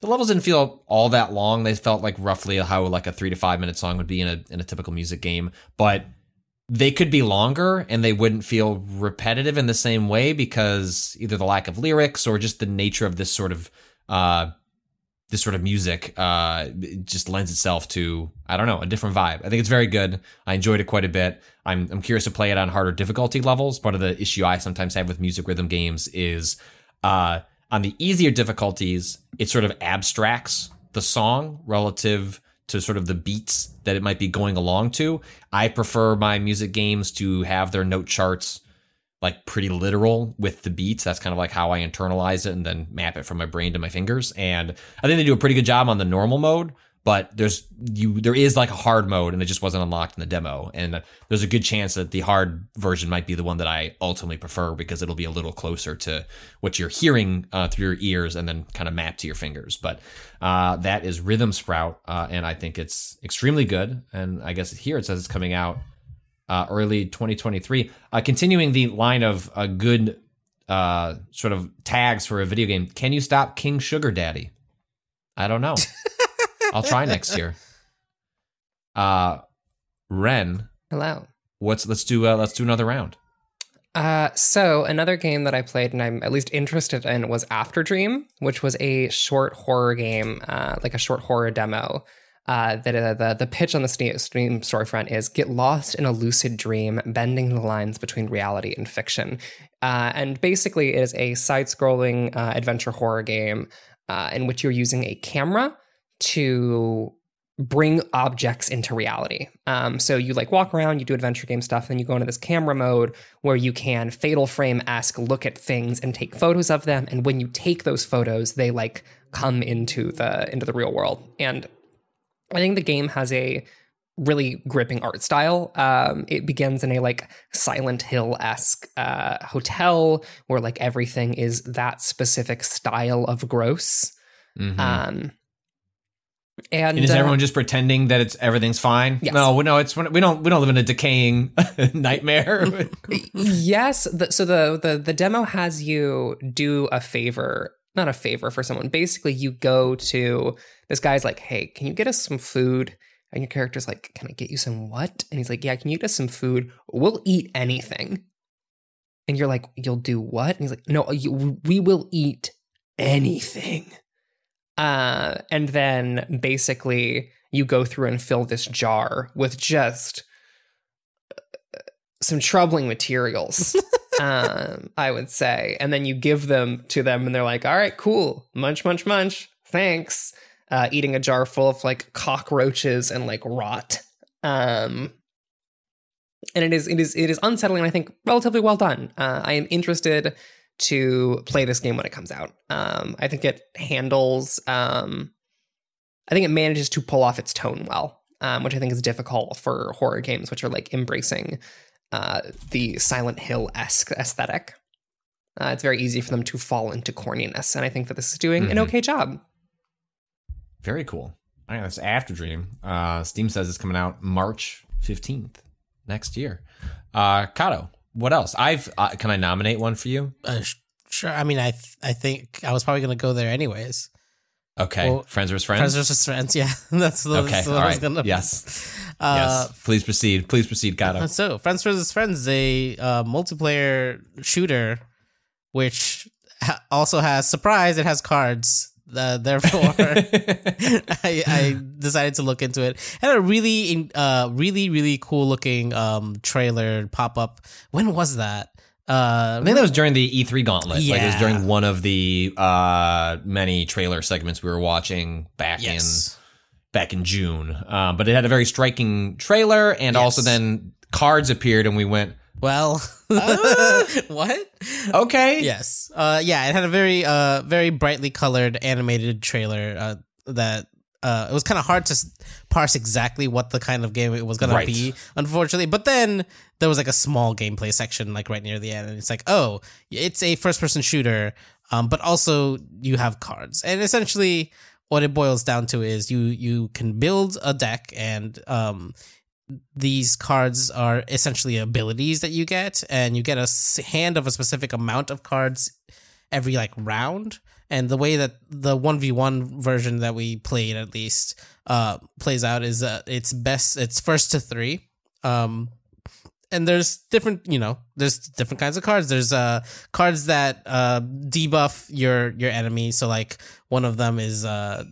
The levels didn't feel all that long. They felt like roughly how like a three to five minute song would be in a in a typical music game, but they could be longer and they wouldn't feel repetitive in the same way because either the lack of lyrics or just the nature of this sort of uh, this sort of music uh, just lends itself to I don't know a different vibe. I think it's very good. I enjoyed it quite a bit. I'm I'm curious to play it on harder difficulty levels. Part of the issue I sometimes have with music rhythm games is uh, on the easier difficulties, it sort of abstracts the song relative to sort of the beats that it might be going along to. I prefer my music games to have their note charts like pretty literal with the beats. That's kind of like how I internalize it and then map it from my brain to my fingers. And I think they do a pretty good job on the normal mode, but there's you there is like a hard mode and it just wasn't unlocked in the demo. And there's a good chance that the hard version might be the one that I ultimately prefer because it'll be a little closer to what you're hearing uh, through your ears and then kind of map to your fingers. But uh, that is Rhythm Sprout, uh, and I think it's extremely good. And I guess here it says it's coming out uh, early 2023. Uh, continuing the line of uh, good sort of tags for a video game. Can you stop King Sugar Daddy? I don't know. I'll try next year. Uh, Ren, Hello. what's let's do uh, let's do another round. Uh, so another game that I played and I'm at least interested in was After Dream, which was a short horror game, uh, like a short horror demo uh, that uh, the the pitch on the Steam storefront is get lost in a lucid dream, bending the lines between reality and fiction. Uh, and basically, it is a side-scrolling uh, adventure horror game uh, in which you're using a camera to bring objects into reality. Um, so you like walk around, you do adventure game stuff, and you go into this camera mode where you can fatal frame esque look at things and take photos of them. And when you take those photos, they like come into the into the real world. And I think the game has a really gripping art style. Um, it begins in a like Silent Hill esque uh, hotel where like everything is that specific style of gross. Mhm. Um, and, And is uh, everyone just pretending that it's everything's fine? Yes. No, we- no, it's we don't we don't live in a decaying nightmare. yes. The, so the, the the demo has you do a favor, not a favor for someone. Basically, you go to this guy's like, "Hey, can you get us some food?" And your character's like, "Can I get you some what?" And he's like, "Yeah, can you get us some food? We'll eat anything." And you're like, "You'll do what?" And he's like, "No, you, we will eat anything." Uh, and then basically you go through and fill this jar with just some troubling materials um i would say. And then you give them to them and they're like all right cool. Munch munch munch. Thanks. Uh eating a jar full of like cockroaches and like rot. Um and it is it is it is unsettling and i think relatively well done. Uh, i am interested to play this game when it comes out um i think it handles um i think it manages to pull off its tone well um, which i think is difficult for horror games which are like embracing uh, the Silent Hill esque aesthetic. Uh, it's very easy for them to fall into corniness, and I think that this is doing an Mhm. okay job. Very cool. All right, that's After Dream. Uh, Steam says it's coming out March 15th. next year. Uh, Kato, what else? I've uh, can I nominate one for you? Uh, sh- sure. I mean, I th- I think I was probably gonna go there anyways. Okay, Well, friends versus friends. Friends versus friends. Yeah, that's, the, okay, that's all was gonna. Yes, Uh, yes. Please proceed. Please proceed, Kato. So, Friends versus Friends is a uh, multiplayer shooter, which ha- also has surprise. It has cards. Uh, therefore, I, I decided to look into it. Had a really, uh, really, really cool looking um trailer pop up. When was that? Uh, I think that was during the E3 gauntlet. Like it was during one of the uh, many trailer segments we were watching back yes. in back in June. Um, but it had a very striking trailer, and also then cards appeared, and we went, Well, Uh. what? okay, Yes. Uh, yeah, it had a very, uh, very brightly colored animated trailer. Uh, that uh, it was kind of hard to parse exactly what the kind of game it was gonna Right. be, unfortunately. But then there was like a small gameplay section, like right near the end, and it's like, oh, it's a first-person shooter, um, but also you have cards, and essentially what it boils down to is you you can build a deck and um these cards are essentially abilities that you get and you get a hand of a specific amount of cards every like round. And the way that the 1v1 version that we played at least uh plays out is that it's best it's first to 3 um and there's different you know there's different kinds of cards. There's uh cards that uh debuff your your enemy. So like one of them is uh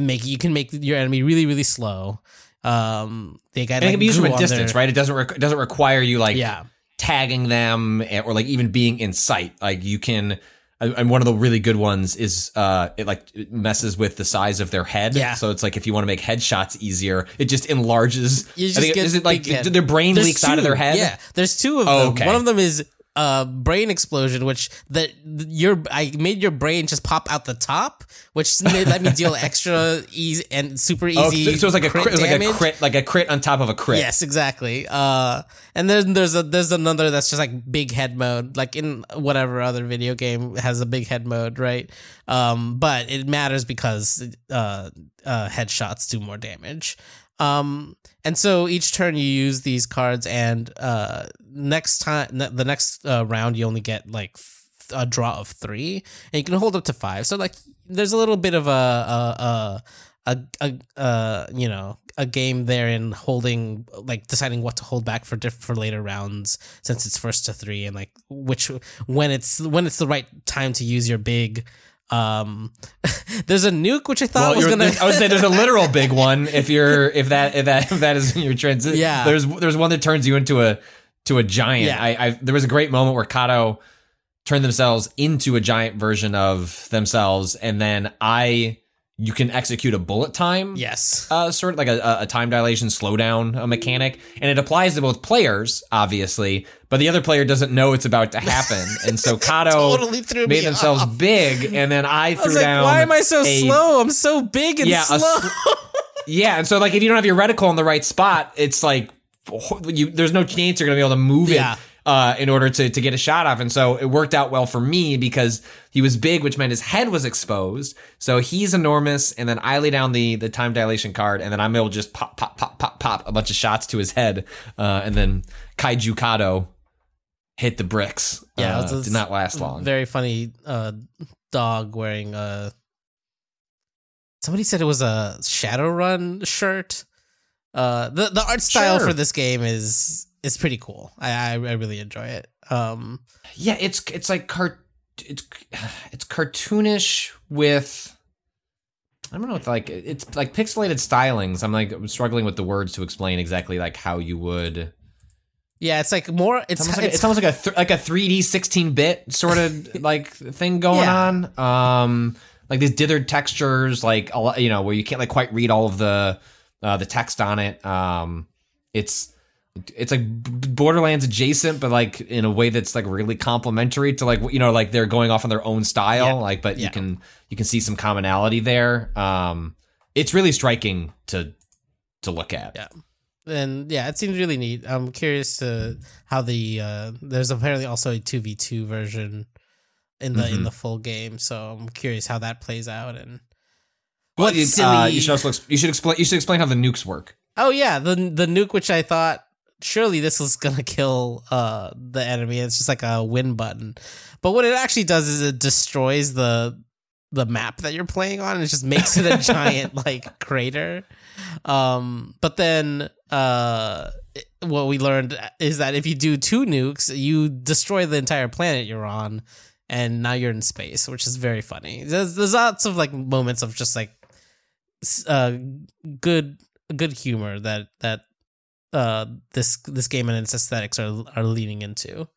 make you can make your enemy really really slow um they got And it can be used from a distance, their- right? It doesn't re- doesn't require you like yeah tagging them eh, or like even being in sight. Like you can. and- one of the really good ones is uh, it like messes with the size of their head. Yeah. So it's like if you want to make headshots easier, it just enlarges. You I just think- get is it like big head. did their brain There's leaks out of their head? Yeah, there's two of Oh, them. okay. One of them is uh brain explosion, which that your I made your brain just pop out the top, which let me deal extra easy and super easy. Oh, so it's like a crit, like a crit, like a crit on top of a crit. Yes, exactly. Uh, and then there's a there's another that's just like big head mode, like in whatever other video game has a big head mode, right? Um, but it matters because uh, uh, headshots do more damage. Um, and so each turn you use these cards, and uh, next time the next uh, round you only get like a draw of three, and you can hold up to five. So like there's a little bit of a a a a, a uh, you know a game there in holding like deciding what to hold back for diff- for later rounds since it's first to three and like which when it's when it's the right time to use your big um there's a nuke which i thought Well, was gonna I would say there's a literal big one if you're if that if that if that is your transition. Yeah. There's there's one that turns you into a to a giant. Yeah. I, I there was a great moment where Kato turned themselves into a giant version of themselves, and then I you can execute a bullet time. yes Uh, sort of like a, a time dilation slowdown a mechanic, and it applies to both players, obviously, but the other player doesn't know it's about to happen, and so Kato Totally threw made themselves big, and then I i threw was like down. why am i so a- slow i'm so big and Yeah, slow Yeah, and so like if you don't have your reticle in the right spot, it's like you there's no chance you're gonna be able to move Yeah. it uh, in order to to get a shot off. And so it worked out well for me because he was big, which meant his head was exposed. So he's enormous, and then I lay down the the time dilation card, and then I'm able to just pop pop pop pop pop a bunch of shots to his head, uh, and then Kaiju Kato hit the bricks. Yeah, uh, did not last long. very funny uh dog wearing a somebody said it was a shadowrun shirt uh the the art style Sure. for this game is is pretty cool i i, I really enjoy it um Yeah, it's it's like cart it's it's cartoonish with I don't know it's like it's like pixelated stylings. I'm like struggling with the words to explain exactly like how you would. yeah it's like more It's it's almost like, it's, it's almost like a th- like a 3D 16 bit sort of like thing going Yeah. on. Um, like these dithered textures, like a lot, you know, where you can't like quite read all of the uh, the text on it. Um, it's it's like Borderlands adjacent, but like in a way that's like really complementary to like you know like they're going off on their own style. Yeah. Like, but you can you can see some commonality there. Um, it's really striking to to look at. Yeah. and yeah it seems really neat i'm curious to how the uh there's apparently also a 2v2 version in the in Mhm. the full game so i'm curious how that plays out and what you, silly uh, you should also you should explain you should explain how the nukes work. Oh yeah, the the nuke which I thought surely this was gonna kill uh the enemy. It's just like a win button. But what it actually does is it destroys the the map that you're playing on and it just makes it a giant like crater. Um but then uh what we learned is that if you do two nukes, you destroy the entire planet you're on and now you're in space, which is very funny. There's, there's lots of like moments of just like uh good good humor that that uh this this game and its aesthetics are are leaning into.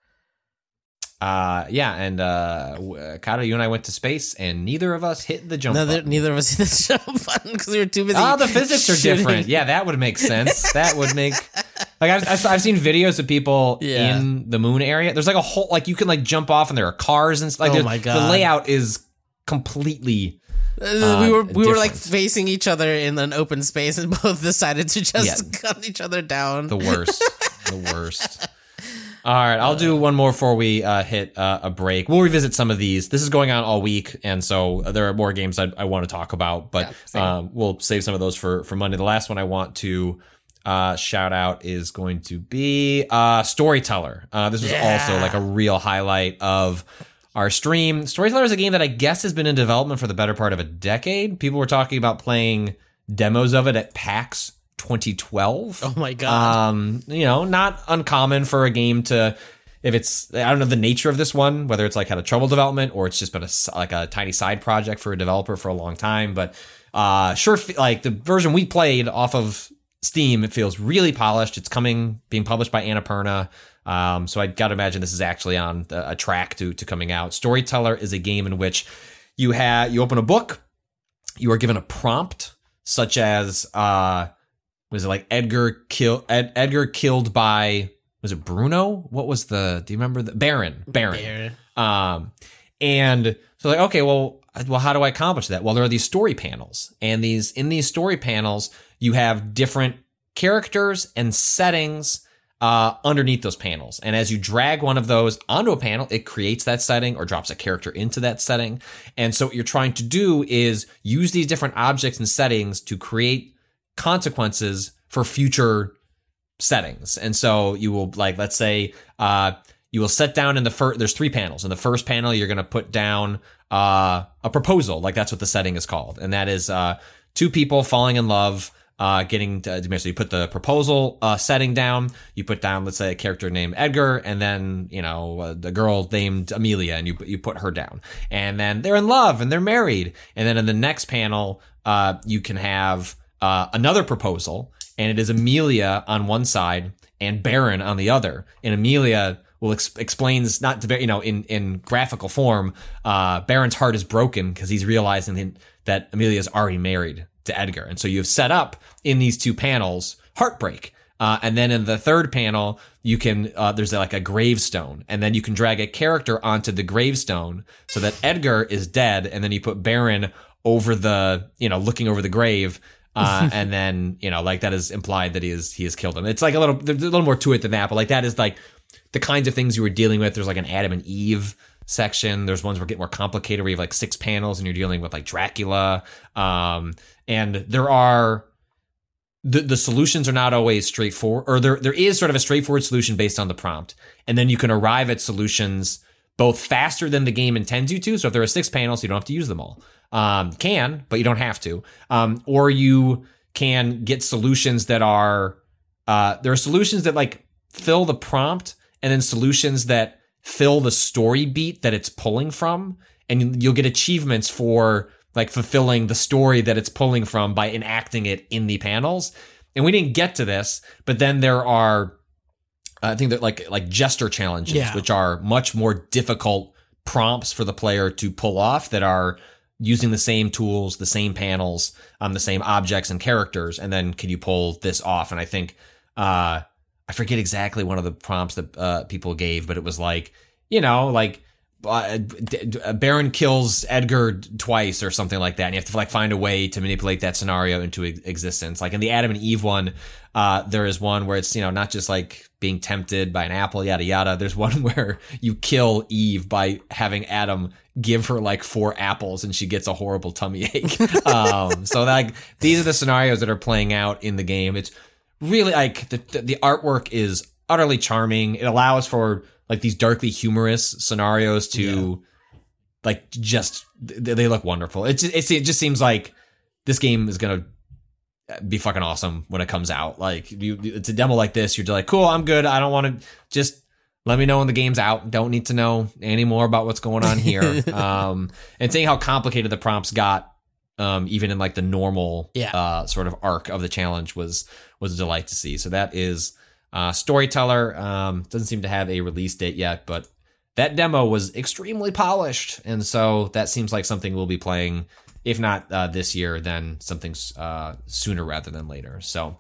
Uh, yeah, and uh, Kato, you and I went to space, and neither of us hit the jump. Neither, button. neither of us hit the jump button because we were too busy. Ah, the physics are shooting. different. Yeah, that would make sense. That would make like I've, I've seen videos of people Yeah. in the moon area. There's like a whole like you can like jump off, and there are cars and like Oh my the layout is completely Uh, we were we were like facing each other in an open space and both decided to just Yeah. cut each other down. the worst. the worst. All right, I'll do one more before we uh, hit uh, a break. We'll revisit some of these. This is going on all week, and so there are more games I, I want to talk about, but Yeah, um, we'll save some of those for for Monday. The last one I want to uh, shout out is going to be uh, Storyteller. Uh, this was also like a real highlight of our stream. Storyteller is a game that I guess has been in development for the better part of a decade. People were talking about playing demos of it at PAX 2012. oh my god! Um, you know, not uncommon for a game to, if it's, I don't know the nature of this one, whether it's like had a trouble development or it's just been a like a tiny side project for a developer for a long time. But uh, sure, like the version we played off of Steam, it feels really polished. It's coming, being published by Annapurna. Um, so I got to imagine this is actually on the, a track to to coming out. Storyteller is a game in which you have you open a book, you are given a prompt such as uh was it like Edgar kill Ed, Edgar killed by was it Bruno? What was the do you remember the Baron? Baron. There. Um and so like okay, well well how do I accomplish that? Well there are these story panels and these in these story panels you have different characters and settings uh, underneath those panels. And as you drag one of those onto a panel, it creates that setting or drops a character into that setting. And so what you're trying to do is use these different objects and settings to create consequences for future settings. And so you will like, let's say, uh, you will set down in the first, there's three panels. In the first panel, you're going to put down, uh, a proposal. Like that's what the setting is called. And that is, uh, two people falling in love, uh, getting to, so you put the proposal, uh, setting down, you put down, let's say a character named Edgar, and then, you know, uh, the girl named Amelia, and you, you put her down. And then they're in love and they're married. And then in the next panel, uh, you can have, uh, another proposal, and it is Amelia on one side and Baron on the other. And Amelia will ex- explains not to you know in in graphical form. Uh, Baron's heart is broken because he's realizing that Amelia's already married to Edgar, and so you've set up in these two panels heartbreak. Uh, and then in the third panel, you can uh, there's like a gravestone, and then you can drag a character onto the gravestone so that Edgar is dead, and then you put Baron over the you know looking over the grave, uh, and then you know like that is implied that he is he has killed him. It's like a little there's a little more to it than that, but like that is like the kinds of things you were dealing with. There's like an Adam and Eve section. There's ones where get more complicated where you have like six panels and you're dealing with like Dracula. Um, and there are the the solutions are not always straightforward, or there there is sort of a straightforward solution based on the prompt, and then you can arrive at solutions both faster than the game intends you to. So if there are six panels, you don't have to use them all. Um, can, but you don't have to. Um, or you can get solutions that are uh, there are solutions that like fill the prompt, and then solutions that fill the story beat that it's pulling from, and you'll get achievements for like fulfilling the story that it's pulling from by enacting it in the panels. And we didn't get to this, but then there are I think that like like gesture challenges, Yeah. which are much more difficult prompts for the player to pull off that are using the same tools, the same panels, um, the same objects and characters, and then can you pull this off? And I think uh I forget exactly one of the prompts that uh, people gave, but it was like, you know, like uh, D- D- Baron kills Edgar twice or something like that, and you have to like find a way to manipulate that scenario into ex- existence. Like in the Adam and Eve one, uh, there is one where it's you know not just like being tempted by an apple, yada yada. There's one where you kill Eve by having Adam give her like four apples, and she gets a horrible tummy ache. um, so like these are the scenarios that are playing out in the game. It's really like the the the artwork is utterly charming. It allows for like these darkly humorous scenarios to like just they they look wonderful. It just, it just seems like this game is gonna be fucking awesome when it comes out. Like you, it's a demo like this, you're just like, cool, I'm good. I don't want to just let me know when the game's out. Don't need to know any more about what's going on here. um, and seeing how complicated the prompts got, um, even in like the normal, Yeah. uh, sort of arc of the challenge was was a delight to see. So that is uh, Storyteller. Um, doesn't seem to have a release date yet, but that demo was extremely polished, and so that seems like something we'll be playing. If not uh, this year, then something uh, sooner rather than later. So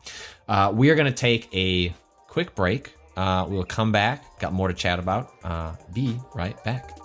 uh, we are going to take a quick break. Uh, we'll come back. Got more to chat about. Uh, be right back.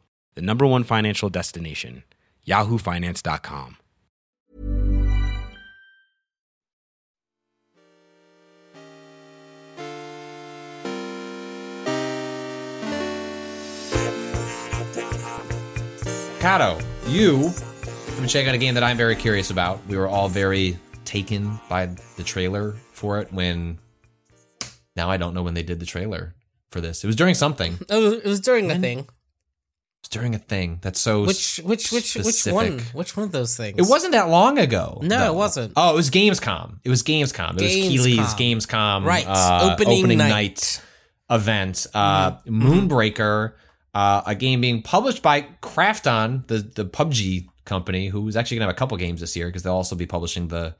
the number one financial destination, yahoofinance.com. Kato, you have been checking out a game that I'm very curious about. We were all very taken by the trailer for it when now I don't know when they did the trailer for this. It was during something. It It was, it was during the thing. During a thing that's so Which which which which one? Which one of those things? It wasn't that long ago. No, though. it wasn't. Oh, it was Gamescom. It was Gamescom. It was Keighley's Gamescom. Right. uh, Opening night. event. Uh, Mm-hmm. Moonbreaker, uh, a game being published by Krafton, the the PUBG company, who's actually gonna have a couple games this year because they'll also be publishing the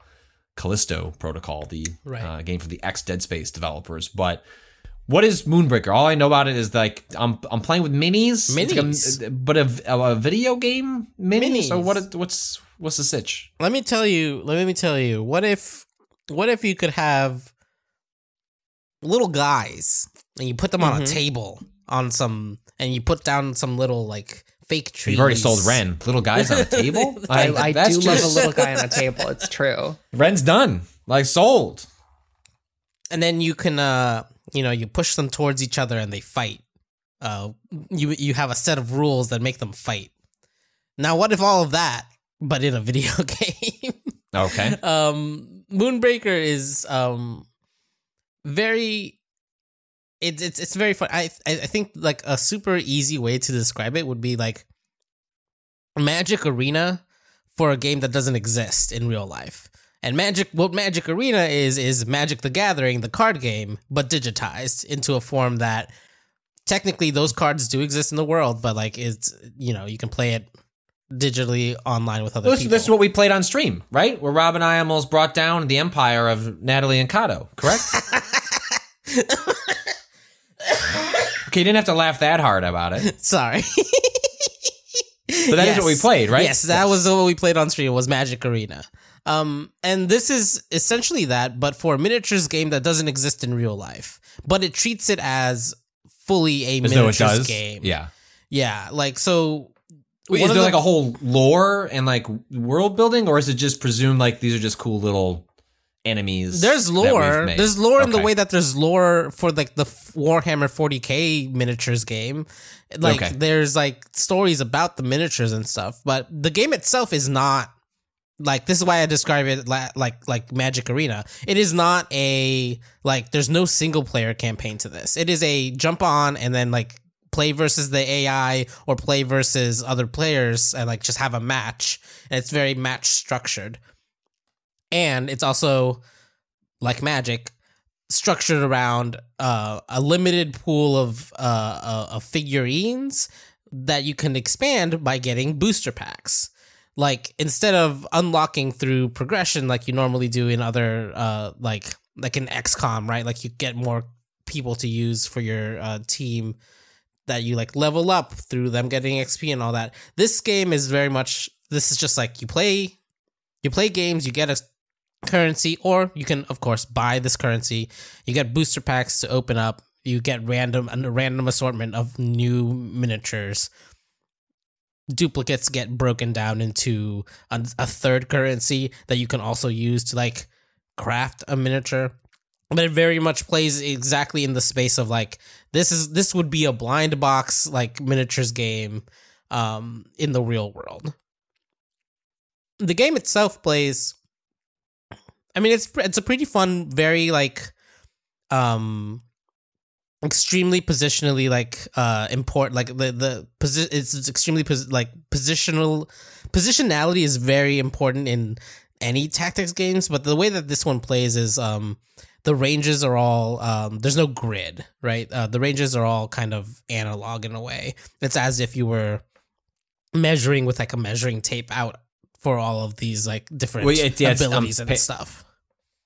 Callisto Protocol, the Right. uh, game for the ex Dead Space developers. But what is Moonbreaker? All I know about it is like I'm I'm playing with minis, It's like a- Minis. but a, a video game mini. So what? What's what's the sitch? Let me tell you. Let me tell you. What if what if you could have little guys and you put them on a Mm-hmm. table on some and you put down some little like fake trees. You've already sold Ren. Little guys on a table. I, Like, I that's do love a little guy on a table. It's true. Ren's done. Like sold. and then you can uh you know you push them towards each other and they fight. Uh you you have a set of rules that make them fight. Now what if all of that but in a video game? Okay. um moonbreaker is um very it's it's it's very fun. I, I i think like a super easy way to describe it would be like magic arena for a game that doesn't exist in real life and magic what magic arena is is magic the gathering the card game but digitized into a form that technically those cards do exist in the world but like it's you know you can play it digitally online with other This, people this is what we played on stream, right? Where Rob and I almost brought down the empire of Natalie and Kato, correct? okay, you didn't have to laugh that hard about it. sorry But that is what we played, right? Yes, that was what we played on stream was Magic Arena. Um, and this is essentially that, but for a miniatures game that doesn't exist in real life, but it treats it as fully a As miniatures does. game. Yeah. yeah. Like so, Wait, is there the- like a whole lore and like world building, or is it just presumed like these are just cool little enemies? There's lore. There's lore in the way that there's lore for like the Warhammer 40k miniatures game. Like Okay. there's like stories about the miniatures and stuff, but the game itself is not like this is why I describe it la- like like Magic Arena. It is not a like there's no single player campaign to this. It is a jump on and then like play versus the AI or play versus other players and like just have a match. And it's very match structured. And it's also like Magic structured around uh, a limited pool of uh, uh, of figurines that you can expand by getting booster packs. Like instead of unlocking through progression like you normally do in other uh, like like in XCOM, right? Like you get more people to use for your uh, team that you like level up through them getting XP and all that. This game is very much this is just like you play you play games, you get a currency or you can of course buy this currency. You get booster packs to open up. You get random a random assortment of new miniatures. Duplicates get broken down into a, a third currency that you can also use to like craft a miniature. But it very much plays exactly in the space of like this is this would be a blind box like miniatures game um in the real world. The game itself plays i mean it's it's a pretty fun very like um extremely positionally like uh important like the the position it's, it's extremely pos- like positional positionality is very important in any tactics games but the way that this one plays is um the ranges are all um, there's no grid right? Uh, the ranges are all kind of analog in a way. It's as if you were measuring with like a measuring tape out for all of these like different Well, it- yeah, it's, um, abilities and pa- stuff.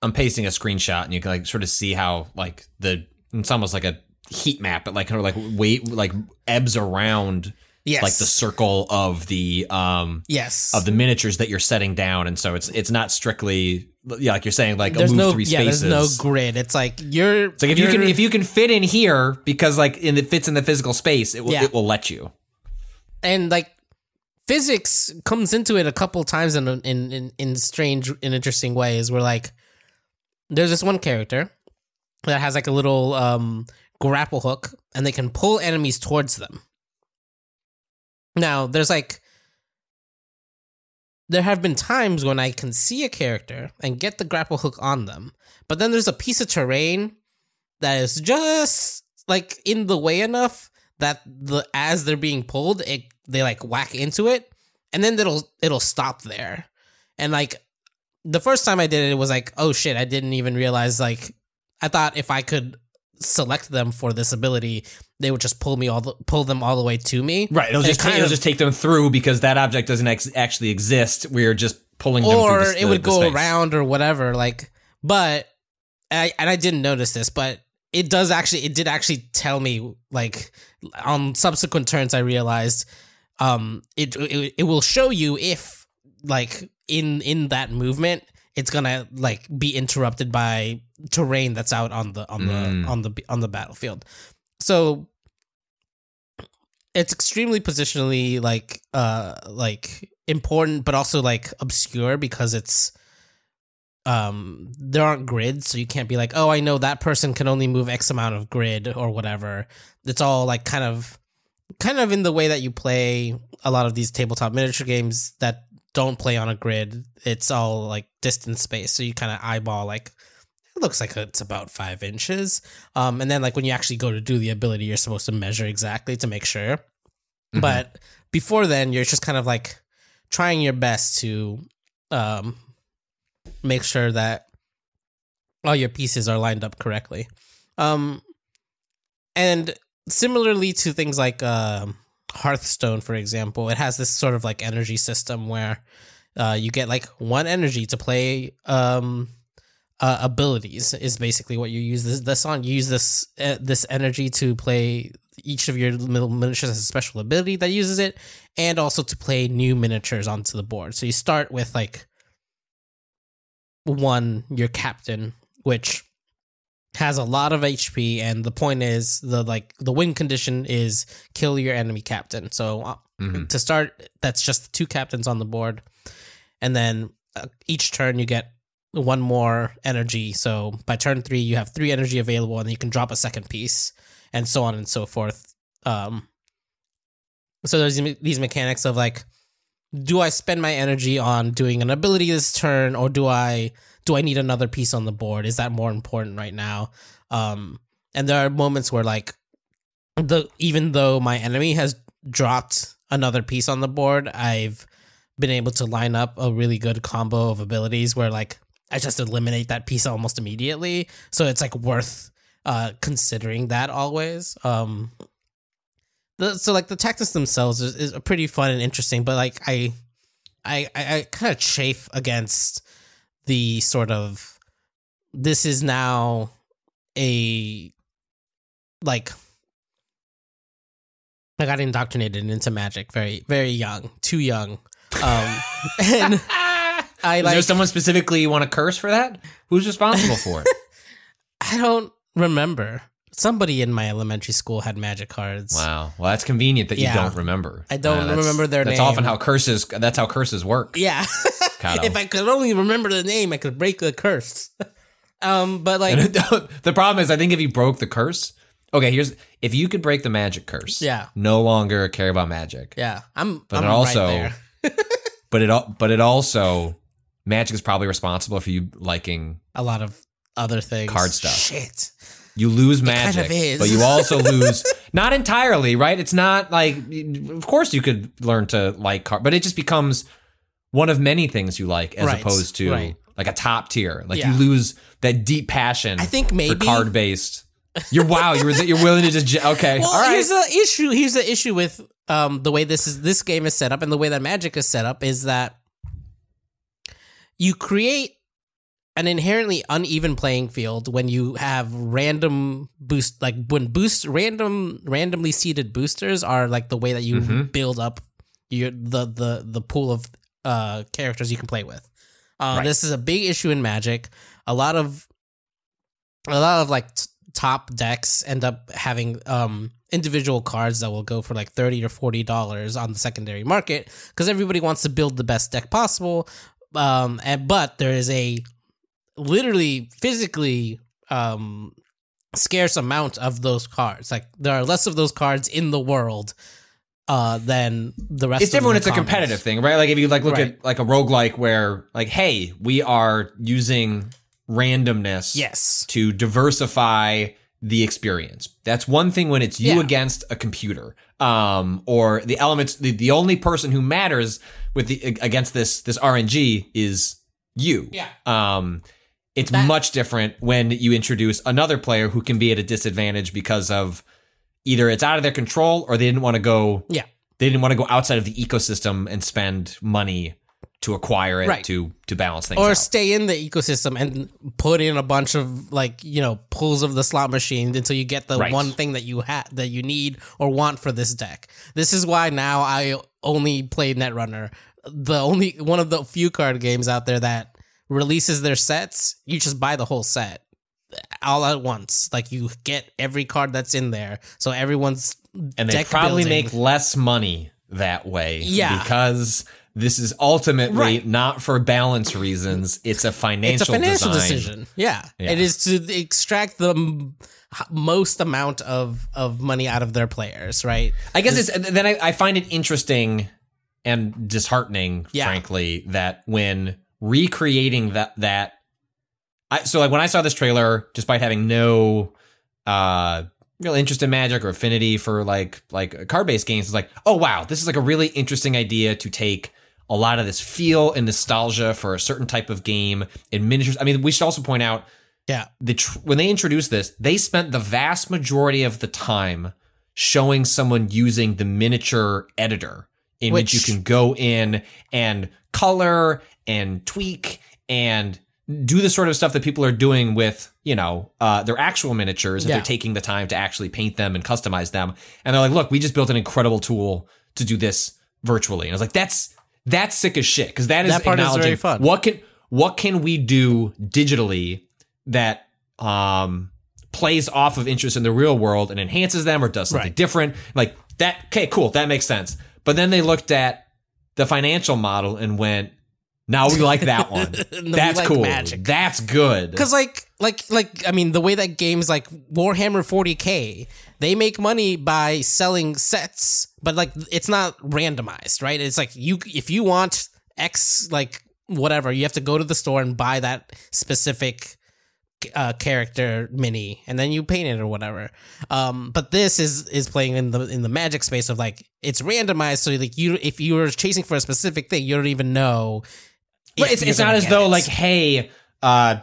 I'm pasting a screenshot, and you can like sort of see how like the it's almost like a heat map, but like kind of like weight like ebbs around yes like the circle of the um yes of the miniatures that you're setting down, and so it's it's not strictly yeah like you're saying like there's a move no three yeah spaces. there's no grid it's like you're It's like if you can if you can fit in here because like in it fits in the physical space, it will Yeah. it will let you. and like physics comes into it a couple times in in in, in strange and interesting ways where like there's this one character that has like a little um grapple hook and they can pull enemies towards them now there's like there have been times when i can see a character and get the grapple hook on them but then there's a piece of terrain that is just like in the way enough that the as they're being pulled, it they like whack into it, and then it'll it'll stop there. And like the first time I did it, it was like, oh shit, I didn't even realize. Like I thought if I could select them for this ability, they would just pull me all the, pull them all the way to me. Right. It'll And just it take, kind it'll of- just take them through because that object doesn't ex- actually exist. We're just pulling them or the, it would the go space. around or whatever. Like, but I and I didn't notice this, but it does actually. It did actually tell me like on subsequent turns. I realized um it it, it will show you if like in in that movement it's gonna like be interrupted by terrain that's out on the on Mm. the on the on the battlefield so it's extremely positionally like uh like important but also like obscure because it's um there aren't grids so you can't be like oh i know that person can only move x amount of grid or whatever it's all like kind of kind of in the way that you play a lot of these tabletop miniature games that don't play on a grid. It's all like distance space so you kind of eyeball like it looks like it's about five inches. Um and then like when you actually go to do the ability you're supposed to measure exactly to make sure. Mhm. but before then you're just kind of like trying your best to um make sure that all your pieces are lined up correctly. Um and similarly to things like um hearthstone for example it has this sort of like energy system where uh you get like one energy to play um uh, abilities is basically what you use. This, this on you use this uh, this energy to play each of your little miniatures has a special ability that uses it and also to play new miniatures onto the board. So you start with like one your captain which has a lot of hp and the point is the like the win condition is kill your enemy captain. So uh, Mhm. to start that's just two captains on the board. And then uh, each turn you get one more energy. So by turn three you have three energy available and you can drop a second piece and so on and so forth. Um so there's these mechanics of like do i spend my energy on doing an ability this turn or do i do i need another piece on the board? Is that more important right now? Um and there are moments where like the even though my enemy has dropped another piece on the board i've been able to line up a really good combo of abilities where like i just eliminate that piece almost immediately. So it's like worth uh considering that always. Um the, so like the tactics themselves is, is pretty fun and interesting but like i i i, I kind of chafe against the sort of this is now a like I got indoctrinated into magic very very young, too young. Um and I Is there someone specifically you want to curse for that? Who's responsible for it? I don't remember. Somebody in my elementary school had magic cards. wow. Well, that's convenient that Yeah. you don't remember. I don't that's- remember their That's name. That's often how curses. That's how curses work. Yeah. If I could only remember the name, I could break the curse. um, but like, the problem is, I think if you broke the curse, okay, here's if you could break the magic curse, Yeah. no longer care about magic. yeah, I'm. But I'm it also- right there. But it but it also magic is probably responsible for you liking a lot of other things. Card stuff. Shit. You lose kind magic, of is. but you also lose not entirely, right? It's not like of course you could learn to like card, but it just becomes one of many things you like as Right, opposed to right. like a top tier. Like Yeah. you lose that deep passion. I think maybe- card based. You're wow. You're you're willing to just okay. Well, all right. here's the issue. Here's the issue with um the way this is this game is set up and the way that Magic is set up is that you create an inherently uneven playing field when you have random boost like when boost random randomly seeded boosters are like the way that you Mhm. build up your the the the pool of uh characters you can play with. Uh, Right. This is a big issue in Magic. A lot of a lot of like t- top decks end up having um individual cards that will go for like 30 or 40 dollars on the secondary market because everybody wants to build the best deck possible um and but there is a literally physically um scarce amount of those cards like there are less of those cards in the world uh than the rest it's different when it's a competitive thing, right? Like if you like look Right. at like a roguelike where like, hey, we are using randomness yes to diversify the experience. That's one thing when it's you Yeah. against a computer. Um, or the elements the, the only person who matters with the against this this RNG is you. Yeah. Um it's That- much different when you introduce another player who can be at a disadvantage because of either it's out of their control or they didn't want to go yeah they didn't want to go outside of the ecosystem and spend money to acquire it Right. to to balance things or out. stay in the ecosystem and put in a bunch of like you know pulls of the slot machine until you get the Right. one thing that you have that you need or want for this deck. This is why now I only play Netrunner. The only one of the few card games out there that releases their sets. You just buy the whole set all at once. Like you get every card that's in there, so everyone's and they probably building. make less money that way Yeah. because this is ultimately Right. not for balance reasons it's a financial, it's a financial design. decision. Yeah. Yeah. it is to extract the m- most amount of of money out of their players, right? i guess it's then I, I find it interesting and disheartening Yeah. frankly that when recreating that that I, so like when i saw this trailer despite having no uh real interest in magic or affinity for like like card-based games it's like oh wow this is like a really interesting idea to take a lot of this feel and nostalgia for a certain type of game in miniatures i mean we should also point out Yeah. the tr- when they introduced this they spent the vast majority of the time showing someone using the miniature editor in which, Which- you can go in and color and tweak and do the sort of stuff that people are doing with you know uh, their actual miniatures if Yeah. they're taking the time to actually paint them and customize them and they're like look we just built an incredible tool to do this virtually and i was like that's that's sick as shit because that is That part is very acknowledging fun. what can what can we do digitally that um plays off of interest in the real world and enhances them or does something Right. different like that okay cool that makes sense but then they looked at the financial model and went now we like that one that's like cool magic. that's good Because like like like I mean the way that games like Warhammer 40k they make money by selling sets, but like it's not randomized, right? It's like you if you want X like whatever, you have to go to the store and buy that specific uh, character mini, and then you paint it or whatever. Um, but this is is playing in the in the magic space of like it's randomized, so like you if you were chasing for a specific thing, you don't even know. But it's, it's not as though it. like hey uh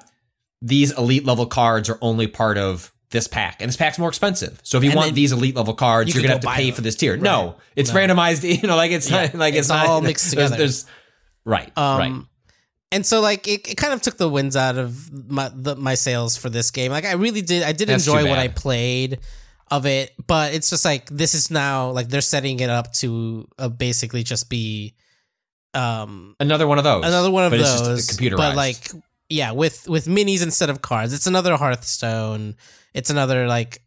these elite level cards are only part of this pack and this pack's more expensive so if you And want these elite level cards you you're gonna have to pay them. for this tier Right. no it's No. randomized you know like it's Yeah. not like it's, It's not all mixed there's- together. there's, right Um, right And so like it, it kind of took the winds out of my the, my sails for this game. Like I really did I did That's enjoy what. I played. of it, but it's just like this is now like they're setting it up to uh, basically just be um Another one of those. another one of but it's those computerized. but like yeah with with minis instead of cards it's another hearthstone it's another like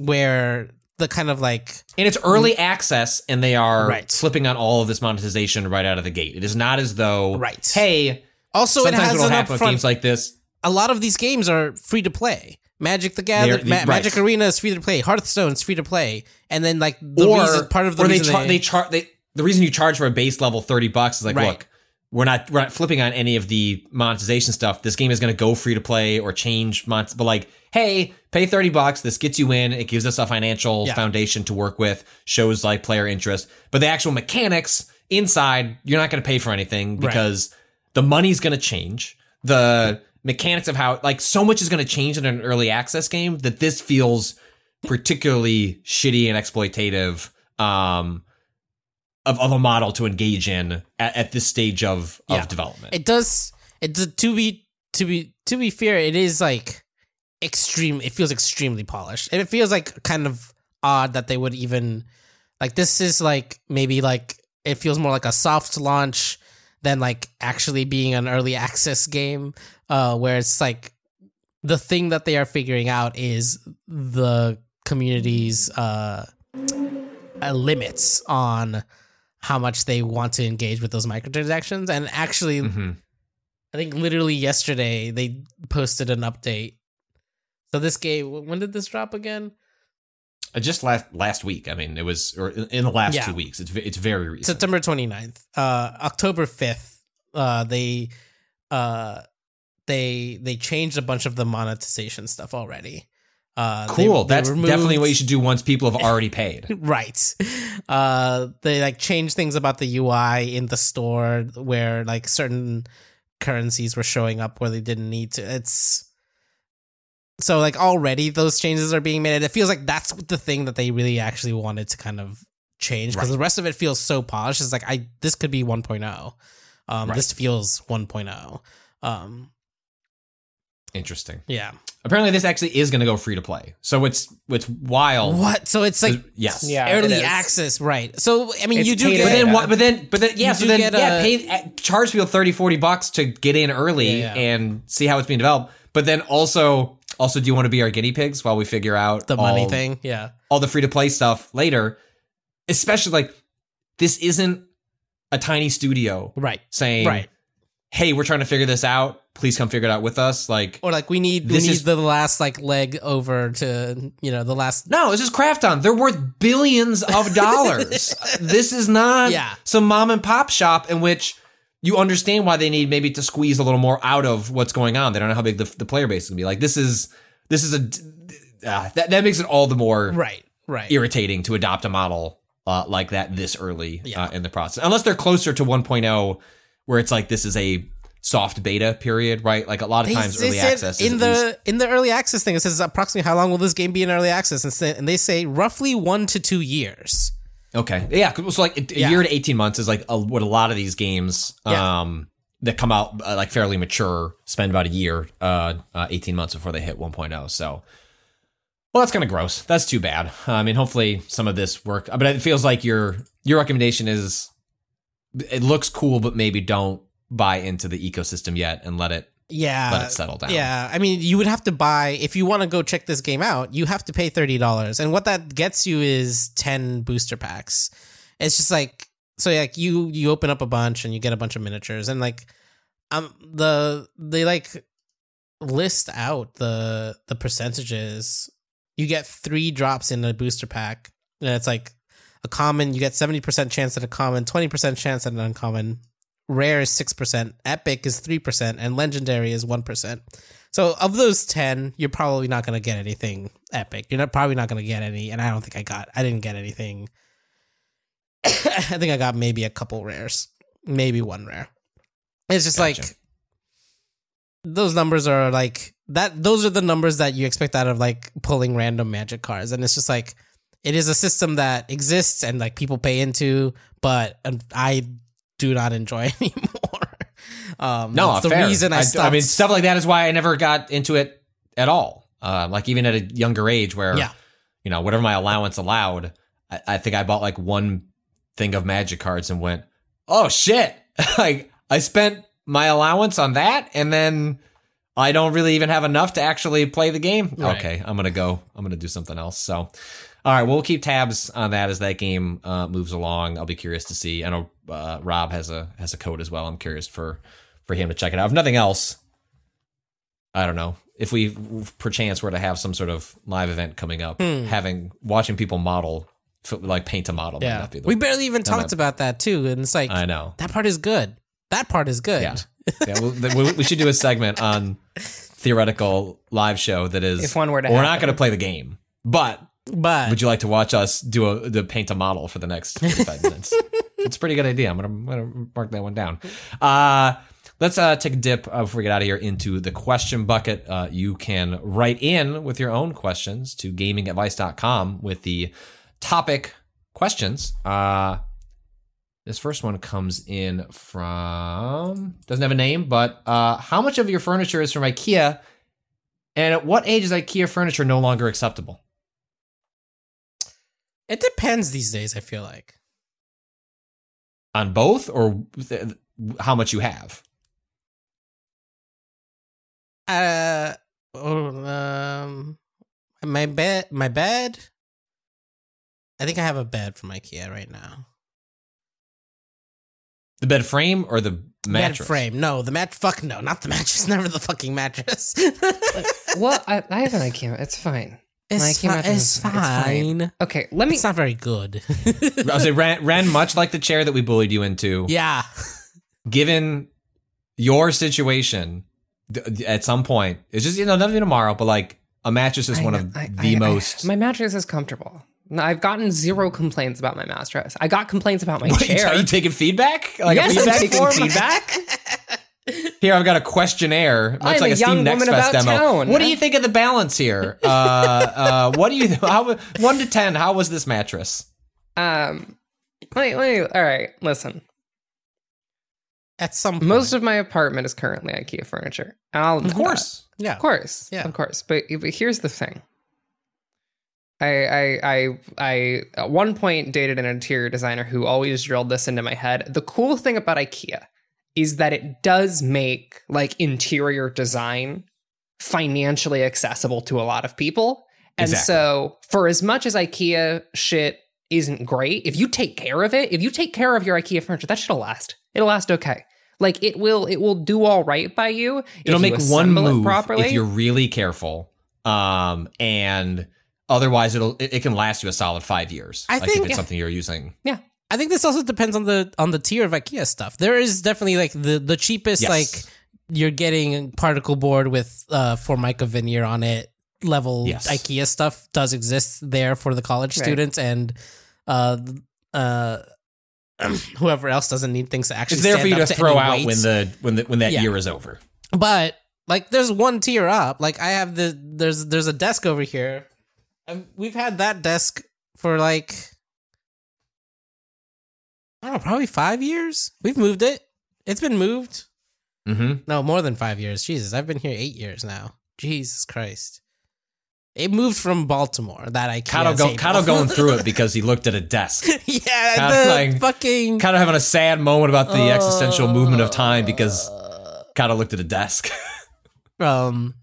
where the kind of like and it's early access, and they are Right. flipping on all of this monetization right out of the gate. It is not as though, Right. Hey, also it has an happen with upfront games like this. a lot of these games are free to play Magic the Gather, They're- Ma- right. Magic Arena is free to play. Hearthstone is free to play, and then like the or reason, part of the or they char- they char- they the reason you charge for a base level 30 bucks is like Right. look we're not we're not flipping on any of the monetization stuff. This game is going to go free to play or change mon- but like hey pay 30 bucks. This gets you in. It gives us a financial Yeah. foundation to work with shows like player interest. But the actual mechanics inside you're not going to pay for anything because the money's going to change. The mechanics of how like so much is going to change in an early access game that this feels particularly shitty and exploitative. Um of, of a model to engage in at, at this stage of, of Yeah. development. it does it does- to be to be to be fair it is like extreme it feels extremely polished and it feels like kind of odd that they would even like this is like maybe like it feels more like a soft launch than like actually being an early access game uh where it's like the thing that they are figuring out is the community's uh, uh limits on how much they want to engage with those microtransactions and actually Mhm. I think literally yesterday they posted an update. So this game, when did this drop again? Uh, Just last last week. I mean, it was or in in the last Yeah. two weeks. It's it's very recent. September 29th. Uh October 5th, uh they uh they they changed a bunch of the monetization stuff already. Uh cool. they That's removed- definitely what you should do once people have already paid. right. Uh they like changed things about the UI in the store where like certain currencies were showing up where they didn't need to. It's so like already those changes are being made. And it feels like that's the thing that they really actually wanted to kind of change because Right. the rest of it feels so polished. It's like I this could be 1.0. Um Right. this feels 1.0. Um Interesting. yeah. Apparently, this actually is going to go free to play. So it's it's wild. What? So it's like yes. Yeah. early access, right? So I mean, It's you do paid get But then what? But then, but then, yeah. You so then, get yeah, a- pay uh, charge people 30, 40 bucks to get in early Yeah, yeah. and see how it's being developed. But then also, also, do you want to be our guinea pigs while we figure out the money all- thing. Yeah. all the free to play stuff later? Especially like this isn't a tiny studio Right. saying, Right. "Hey, we're trying to figure this out. Please come figure it out with us." Like, Or like we need we This need is- the last like leg over to you know the last No, this is Krafton. They're worth billions of dollars. this is not Yeah. some mom and pop shop in which you understand why they need maybe to squeeze a little more out of what's going on. They don't know how big the, the player base is gonna be. Like this is this is a uh, that that makes it all the more right right irritating to adopt a model uh, like that this early Yeah. uh, in the process. Unless they're closer to 1.0, where it's like this is a soft beta period, right? Like a lot of They- times they early access in the least- in the early access thing it says approximately how long will this game be in early access and, say, and they say roughly one to two years Okay. Yeah. So like a Yeah. year to 18 months is like a, what a lot of these games Yeah. um, that come out uh, like fairly mature spend about a year, uh, uh, 18 months before they hit 1.0. So, well, that's kind of gross. That's too bad. I mean, hopefully some of this work, but it feels like your, your recommendation is it looks cool, but maybe don't buy into the ecosystem yet and let it, yeah. let it settle down. yeah. I mean you would have to buy if you want to go check this game out you have to pay $30 and what that gets you is 10 booster packs. It's just like so like you you open up a bunch and you get a bunch of miniatures. And like um the they like list out the the percentages. You get three drops in a booster pack. And it's like a common you get 70% chance at a common 20% chance at an uncommon rare is 6% epic is 3% and legendary is 1% so of those 10 you're probably not going to get anything epic. You're not probably not going to get any and i don't think i got i didn't get anything. I think i got maybe a couple rares. Maybe one rare. It's just Gotcha. like those numbers are like that those are the numbers that you expect out of like pulling random magic cards and it's just like it is a system that exists and like people pay into but um, i do not enjoy anymore um No, the fair. reason i, I, stopped I mean, stuff like that is why I never got into it at all. Uh, like even at a younger age, where Yeah. you know, whatever my allowance allowed, I, I think I bought like one thing of magic cards and went, oh shit. like I spent my allowance on that and then I don't really even have enough to actually play the game. Right. Okay, I'm gonna go. I'm gonna do something else. So, all right, we'll keep tabs on that as that game uh, moves along. I'll be curious to see. I know uh, Rob has a has a code as well. I'm curious for for him to check it out. If nothing else, I don't know if we perchance were to have some sort of live event coming up, having watching people model like paint a model. Yeah, not be the- we barely even talked about that too, and it's like I know. that part is good. That part is good. Yeah, yeah. We, we should do a segment on theoretical live show that is. If one were to we're not going to play the game, but But would you like to watch us do a to paint a model for the next 45 minutes? It's a pretty good idea. I'm gonna, I'm gonna mark that one down. Uh, let's uh, take a dip uh, before we get out of here into the question bucket. Uh, you can write in with your own questions to gamingadvice.com with the topic questions. Uh, this first one comes in from doesn't have a name, but uh, how much of your furniture is from IKEA, and at what age is IKEA furniture no longer acceptable? it depends these days. I feel like on both or th- how much you have uh, um, my bed, my bed. I think I have a bed from IKEA right now. The bed frame or the mattress Bed frame. No, the mat. Fuck no, not the mattress. Never the fucking mattress. Well, I, I have an IKEA. It's fine. it's, My IKEA fi- it's is- it's fine. fine. Okay, let me. It's not very good. i was it ran, ran much like the chair that we bullied you into yeah. given your situation th- at some point it's just you know nothing tomorrow but like a mattress is I one know- of I- the I- I- most my mattress is comfortable. No, I've gotten zero complaints about my mattress. I got complaints about my Wait, chair. are you taking feedback like yes, a feedback I'm taking form? feedback. Here, I've got a questionnaire, much I'm like a a, Steam young Next Fest demo. town. What do you think of the balance here? Uh, uh, what do you how one to ten? How was this mattress? Um, wait, wait. All right, listen. At some point. Most of my apartment is currently IKEA furniture. And I'll Of course, yeah. Of course. Yeah. Of course. But, but here's the thing. I, I I I at one point dated an interior designer who always drilled this into my head. The cool thing about IKEA is that it does make like interior design financially accessible to a lot of people. And Exactly. so for as much as IKEA shit isn't great, if you take care of it, if you take care of your IKEA furniture, that shit'll last. It'll last okay. Like it will it will do all right by you. it'll you make one assemble it move properly. if you're really careful. Um, and otherwise, it'll it, it can last you a solid five years. I like think- if it's yeah. something you're using. Yeah, I think this also depends on the on the tier of IKEA stuff. There is definitely like the the cheapest Yes. like you're getting particle board with uh Formica veneer on it level Yes. IKEA stuff does exist there for the college Right. students and uh uh whoever else doesn't need things to actually It's there for you up to throw out weights. when the when the when that Yeah. year is over. But like, there's one tier up. Like, I have the there's there's a desk over here. And we've had that desk for like I don't know, probably five years. We've moved it. It's been moved. Mm-hmm. No, more than five years. Jesus, I've been here eight years now. Jesus Christ. It moved from Baltimore. That I table. Kato going through it because he looked at a desk. yeah, the like- fucking. kind of having a sad moment about the existential movement of time because kind of looked at a desk. Um,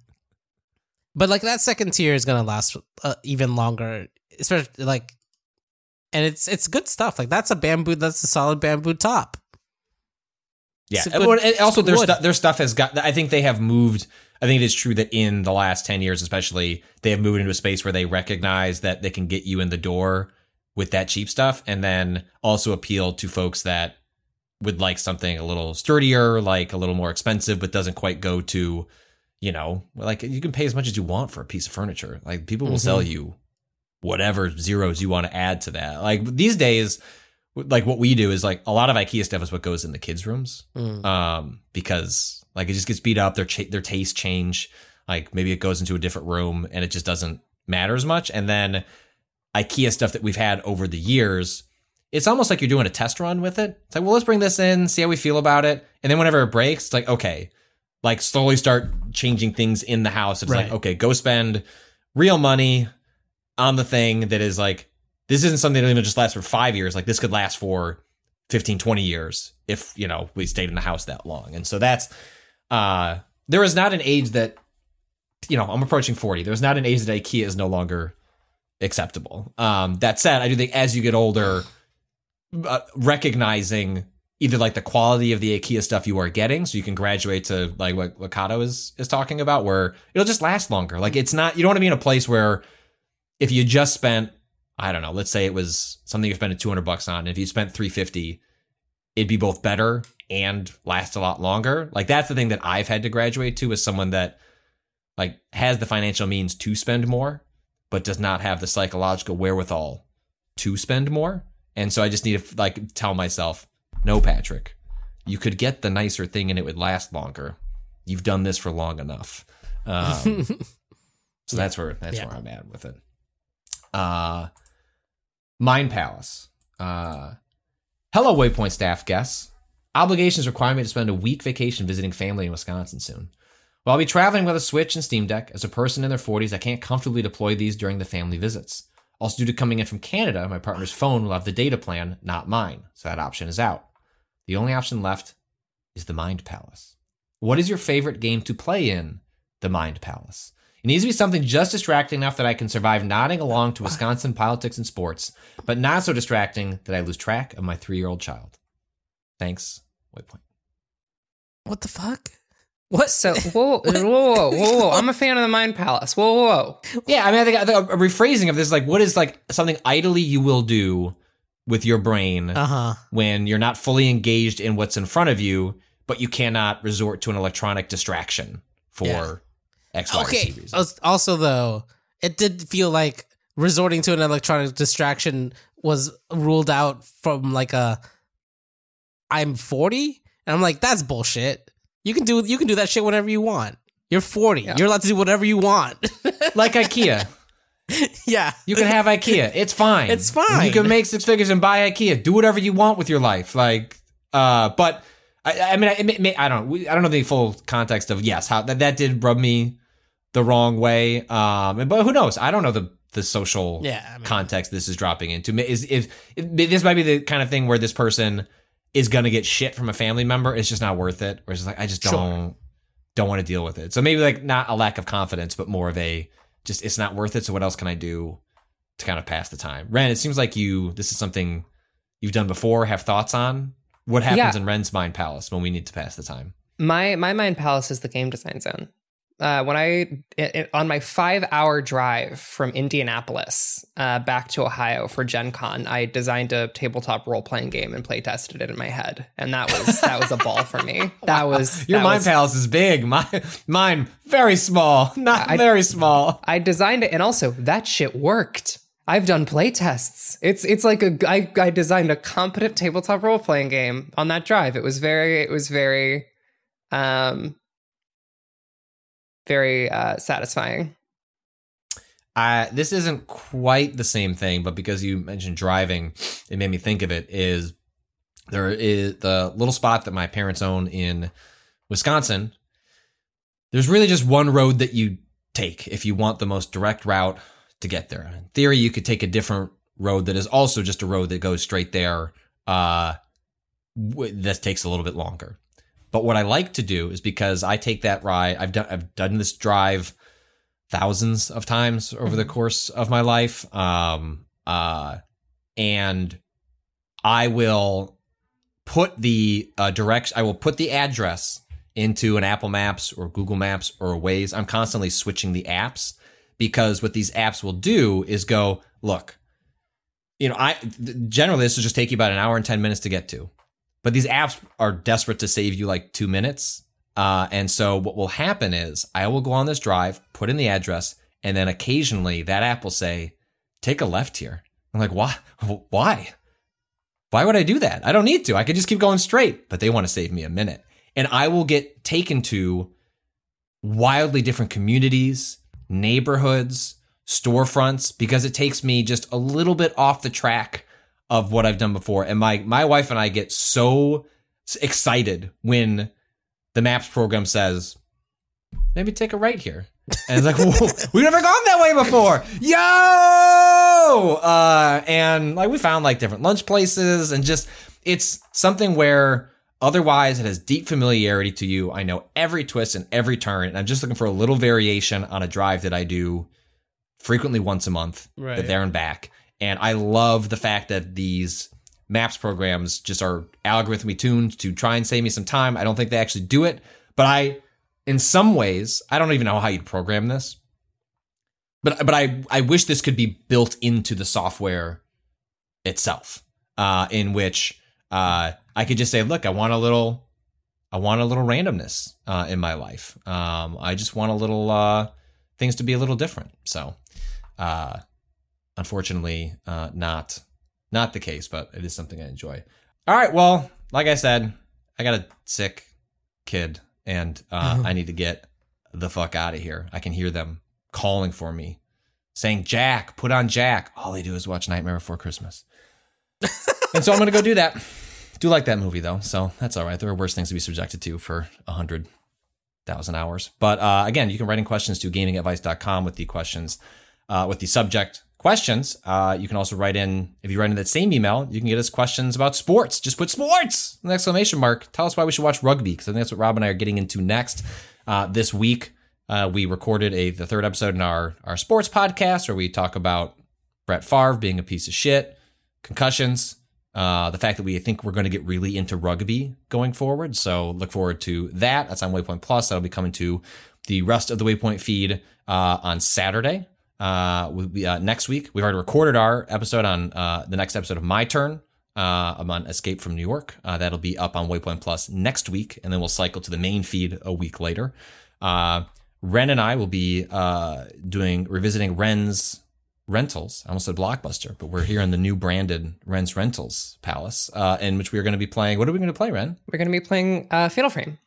but like that second tier is gonna last uh, even longer, especially like, and it's it's good stuff. Like that's a bamboo. That's a solid bamboo top. Yeah. Good- and also, their, stu- their stuff has got, I think they have moved. I think it is true that in the last 10 years, especially, they have moved into a space where they recognize that they can get you in the door with that cheap stuff and then also appeal to folks that would like something a little sturdier, like a little more expensive, but doesn't quite go to, you know, like you can pay as much as you want for a piece of furniture. Like people will sell you whatever zeros you want to add to that. Like these days, like what we do is like a lot of IKEA stuff is what goes in the kids' rooms Mm. um, because like it just gets beat up. Their cha- their tastes change. Like maybe it goes into a different room and it just doesn't matter as much. And then IKEA stuff that we've had over the years, it's almost like you're doing a test run with it. It's like, well, let's bring this in, see how we feel about it, and then whenever it breaks, it's like, okay, like slowly start changing things in the house. It's like, okay, go spend real money on the thing that is like this isn't something that even just lasts for five years. Like this could last for 15, 20 years if, you know, we stayed in the house that long. And so that's uh there is not an age that you know, I'm approaching 40. There's not an age that IKEA is no longer acceptable. Um that said, I do think as you get older, uh, recognizing either like the quality of the IKEA stuff you are getting, so you can graduate to like what, what Kato is is talking about, where it'll just last longer. Like it's not you don't want to be in a place where if you just spent I don't know, let's say it was something you're spending 200 bucks on, and if you spent 350, it'd be both better and last a lot longer. Like that's the thing that I've had to graduate to as someone that like has the financial means to spend more, but does not have the psychological wherewithal to spend more. And so I just need to like tell myself, no, Patrick, you could get the nicer thing and it would last longer. You've done this for long enough. Um, so that's where that's Yeah. where I'm at with it. Uh, Mind Palace. Uh, hello, Waypoint staff guests. Obligations require me to spend a week vacation visiting family in Wisconsin soon. While I'll be traveling with a Switch and Steam Deck, as a person in their 40s, I can't comfortably deploy these during the family visits. Also, due to coming in from Canada, my partner's phone will have the data plan, not mine, so that option is out. The only option left is the Mind Palace. What is your favorite game to play in the Mind Palace? It needs to be something just distracting enough that I can survive nodding along to Wisconsin politics and sports, but not so distracting that I lose track of my three year old child. Thanks, Waypoint. What the fuck? What? So whoa, whoa, whoa, whoa, whoa! I'm a fan of the Mind Palace. Whoa, whoa, whoa! Yeah, I mean, I think, I think a rephrasing of this is like, what is like something idly you will do with your brain Uh huh. when you're not fully engaged in what's in front of you, but you cannot resort to an electronic distraction for Yeah. X, Y, Okay. Also, though, it did feel like resorting to an electronic distraction was ruled out from like a I'm 40, and I'm like, that's bullshit. You can do you can do that shit whenever you want. You're 40. Yeah. You're allowed to do whatever you want. like IKEA. yeah. You can have IKEA. It's fine. It's fine. You can make six figures and buy IKEA. Do whatever you want with your life. Like, uh, but I, I mean, I, may- I don't, we- I don't know the full context of yes, how that that did rub me the wrong way. Um, but who knows? I don't know the the social Yeah, I mean- context this is dropping into. Is if, if this might be the kind of thing where this person is gonna get shit from a family member, it's just not worth it. Or it's just like I just don't don't want to deal with it. So maybe like not a lack of confidence, but more of a just it's not worth it. So what else can I do to kind of pass the time? Ren, it seems like you this is something you've done before, have thoughts on. What happens Yeah. in Ren's mind palace when we need to pass the time? My my Mind Palace is the game design zone. Uh, when I it, it- on my five hour drive from Indianapolis uh, back to Ohio for Gen Con, I designed a tabletop role playing game and play tested it in my head, and that was that was a ball for me. That was Your that mind was- palace is big. My mine very small, not I- very small. I designed it, and also that shit worked. I've done play tests. It's it's like a I I designed a competent tabletop role playing game on that drive. It was very it was very, um, very uh, satisfying. Uh, this isn't quite the same thing, but because you mentioned driving, it made me think of it. Is there is the little spot that my parents own in Wisconsin? There's really just one road that you take if you want the most direct route to get there. In theory, you could take a different road that is also just a road that goes straight there. Uh, that takes a little bit longer. But what I like to do is because I take that ride. I've done I've done this drive thousands of times over the course of my life. Um, uh, and I will put the uh, direct. I will put the address into an Apple Maps or Google Maps or Waze. I'm constantly switching the apps because what these apps will do is go look. You know, I generally this will just take you about an hour and ten minutes to get to, but these apps are desperate to save you like two minutes. Uh, and so what will happen is I will go on this drive, put in the address, and then occasionally that app will say, "Take a left here." I'm like, "Why? Why? Why would I do that? I don't need to. I could just keep going straight." But they want to save me a minute, and I will get taken to wildly different communities, neighborhoods, storefronts because it takes me just a little bit off the track of what I've done before. And my my wife and I get so excited when the maps program says, maybe take a right here. And it's like, Whoa, we've never gone that way before. Yo! Uh, and like we found like different lunch places and just it's something where otherwise it has deep familiarity to you. I know every twist and every turn, and I'm just looking for a little variation on a drive that I do frequently once a month, Right. but there and back. And I love the fact that these maps programs just are algorithmically tuned to try and save me some time. I don't think they actually do it, but I, in some ways, I don't even know how you'd program this. But but I I wish this could be built into the software itself, uh, in which uh, I could just say, look, I want a little, I want a little randomness uh, in my life. Um, I just want a little uh, things to be a little different. So, uh, unfortunately, uh, not not the case, but it is something I enjoy. All right, well, like I said, I got a sick kid, and uh, I need to get the fuck out of here. I can hear them calling for me, saying, "Jack, put on Jack." All they do is watch Nightmare Before Christmas, and so I'm gonna go do that. Do like that movie though, so that's all right. There are worse things to be subjected to for a hundred thousand hours. But uh, again, you can write in questions to gamingadvice.com with the questions, uh, with the subject questions. Uh, you can also write in, if you write in that same email, you can get us questions about sports. Just put sports, an exclamation mark. Tell us why we should watch rugby, because I think that's what Rob and I are getting into next. Uh, this week, uh, we recorded a the third episode in our, our sports podcast where we talk about Brett Favre being a piece of shit, concussions, uh, the fact that we think we're going to get really into rugby going forward. So look forward to that. That's on Waypoint Plus. That'll be coming to the rest of the Waypoint feed uh, on Saturday. Uh, we, uh, next week, we've already recorded our episode on uh, the next episode of My Turn. Uh, I'm on Escape from New York. Uh, that'll be up on Waypoint Plus next week, and then we'll cycle to the main feed a week later. Uh, Ren and I will be uh, doing revisiting Ren's rentals. I almost said Blockbuster, but we're here in the new branded Ren's Rentals Palace, in which we are going to be playing. What are we going to play, Ren? We're going to be playing Fatal Frame.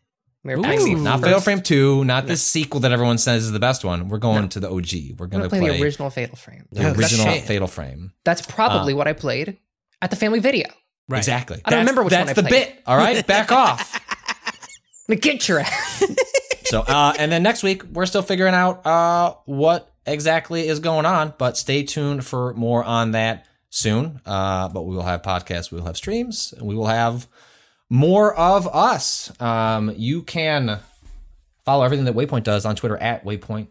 We're Ooh. playing Not first- Fatal Frame Two, not the sequel that everyone says is the best one. We're going to the OG. We're We're going going to to play, play, the original Fatal Frame. the That's original. Fatal Frame. That's probably what I played at the family video. Right. Exactly. I don't That's- remember which That's one I the played. bit. All right, back off. Now Get your ass. So, uh, and then next week we're still figuring out uh, what exactly is going on, but stay tuned for more on that soon. Uh, but we will have podcasts, we will have streams, and we will have more of us. Um, you can follow everything that Waypoint does on Twitter at Waypoint,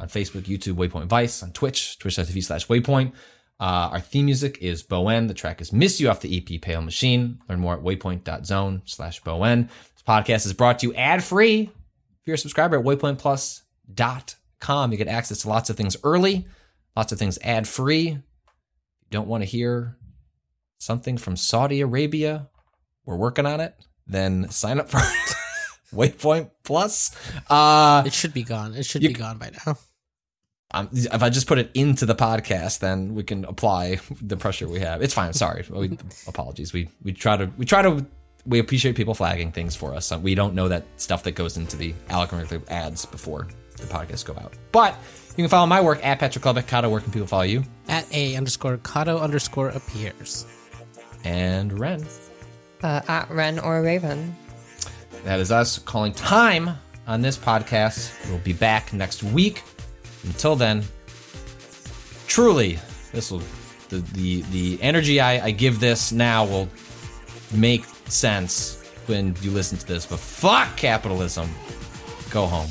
on Facebook, YouTube, Waypoint Vice, on Twitch, twitch.tv slash Waypoint. Uh, our theme music is Bowen. The track is Miss You off the EP Pale Machine. Learn more at waypoint.zone slash Bowen. This podcast is brought to you ad free. If you're a subscriber at waypointplus.com, you get access to lots of things early, lots of things ad free. You don't want to hear something from Saudi Arabia? We're working on it. Then sign up for it. Waypoint Plus. Uh, It should be gone. It should You- be gone by now. um, if I just put it into the podcast, then we can apply the pressure we have. It's fine. Sorry. We, apologies. We we try to we try to we appreciate people flagging things for us. We don't know that stuff that goes into the algorithm ads before the podcasts go out. But you can follow my work at Patrick Klepek. Kato, where can people follow you? At a underscore Kato underscore appears. And Ren. Uh, at Ren or Raven. That is us calling time on this podcast. We'll be back next week. Until then, truly, this will the the, the energy I, I give this now will make sense when you listen to this. But fuck capitalism. Go home.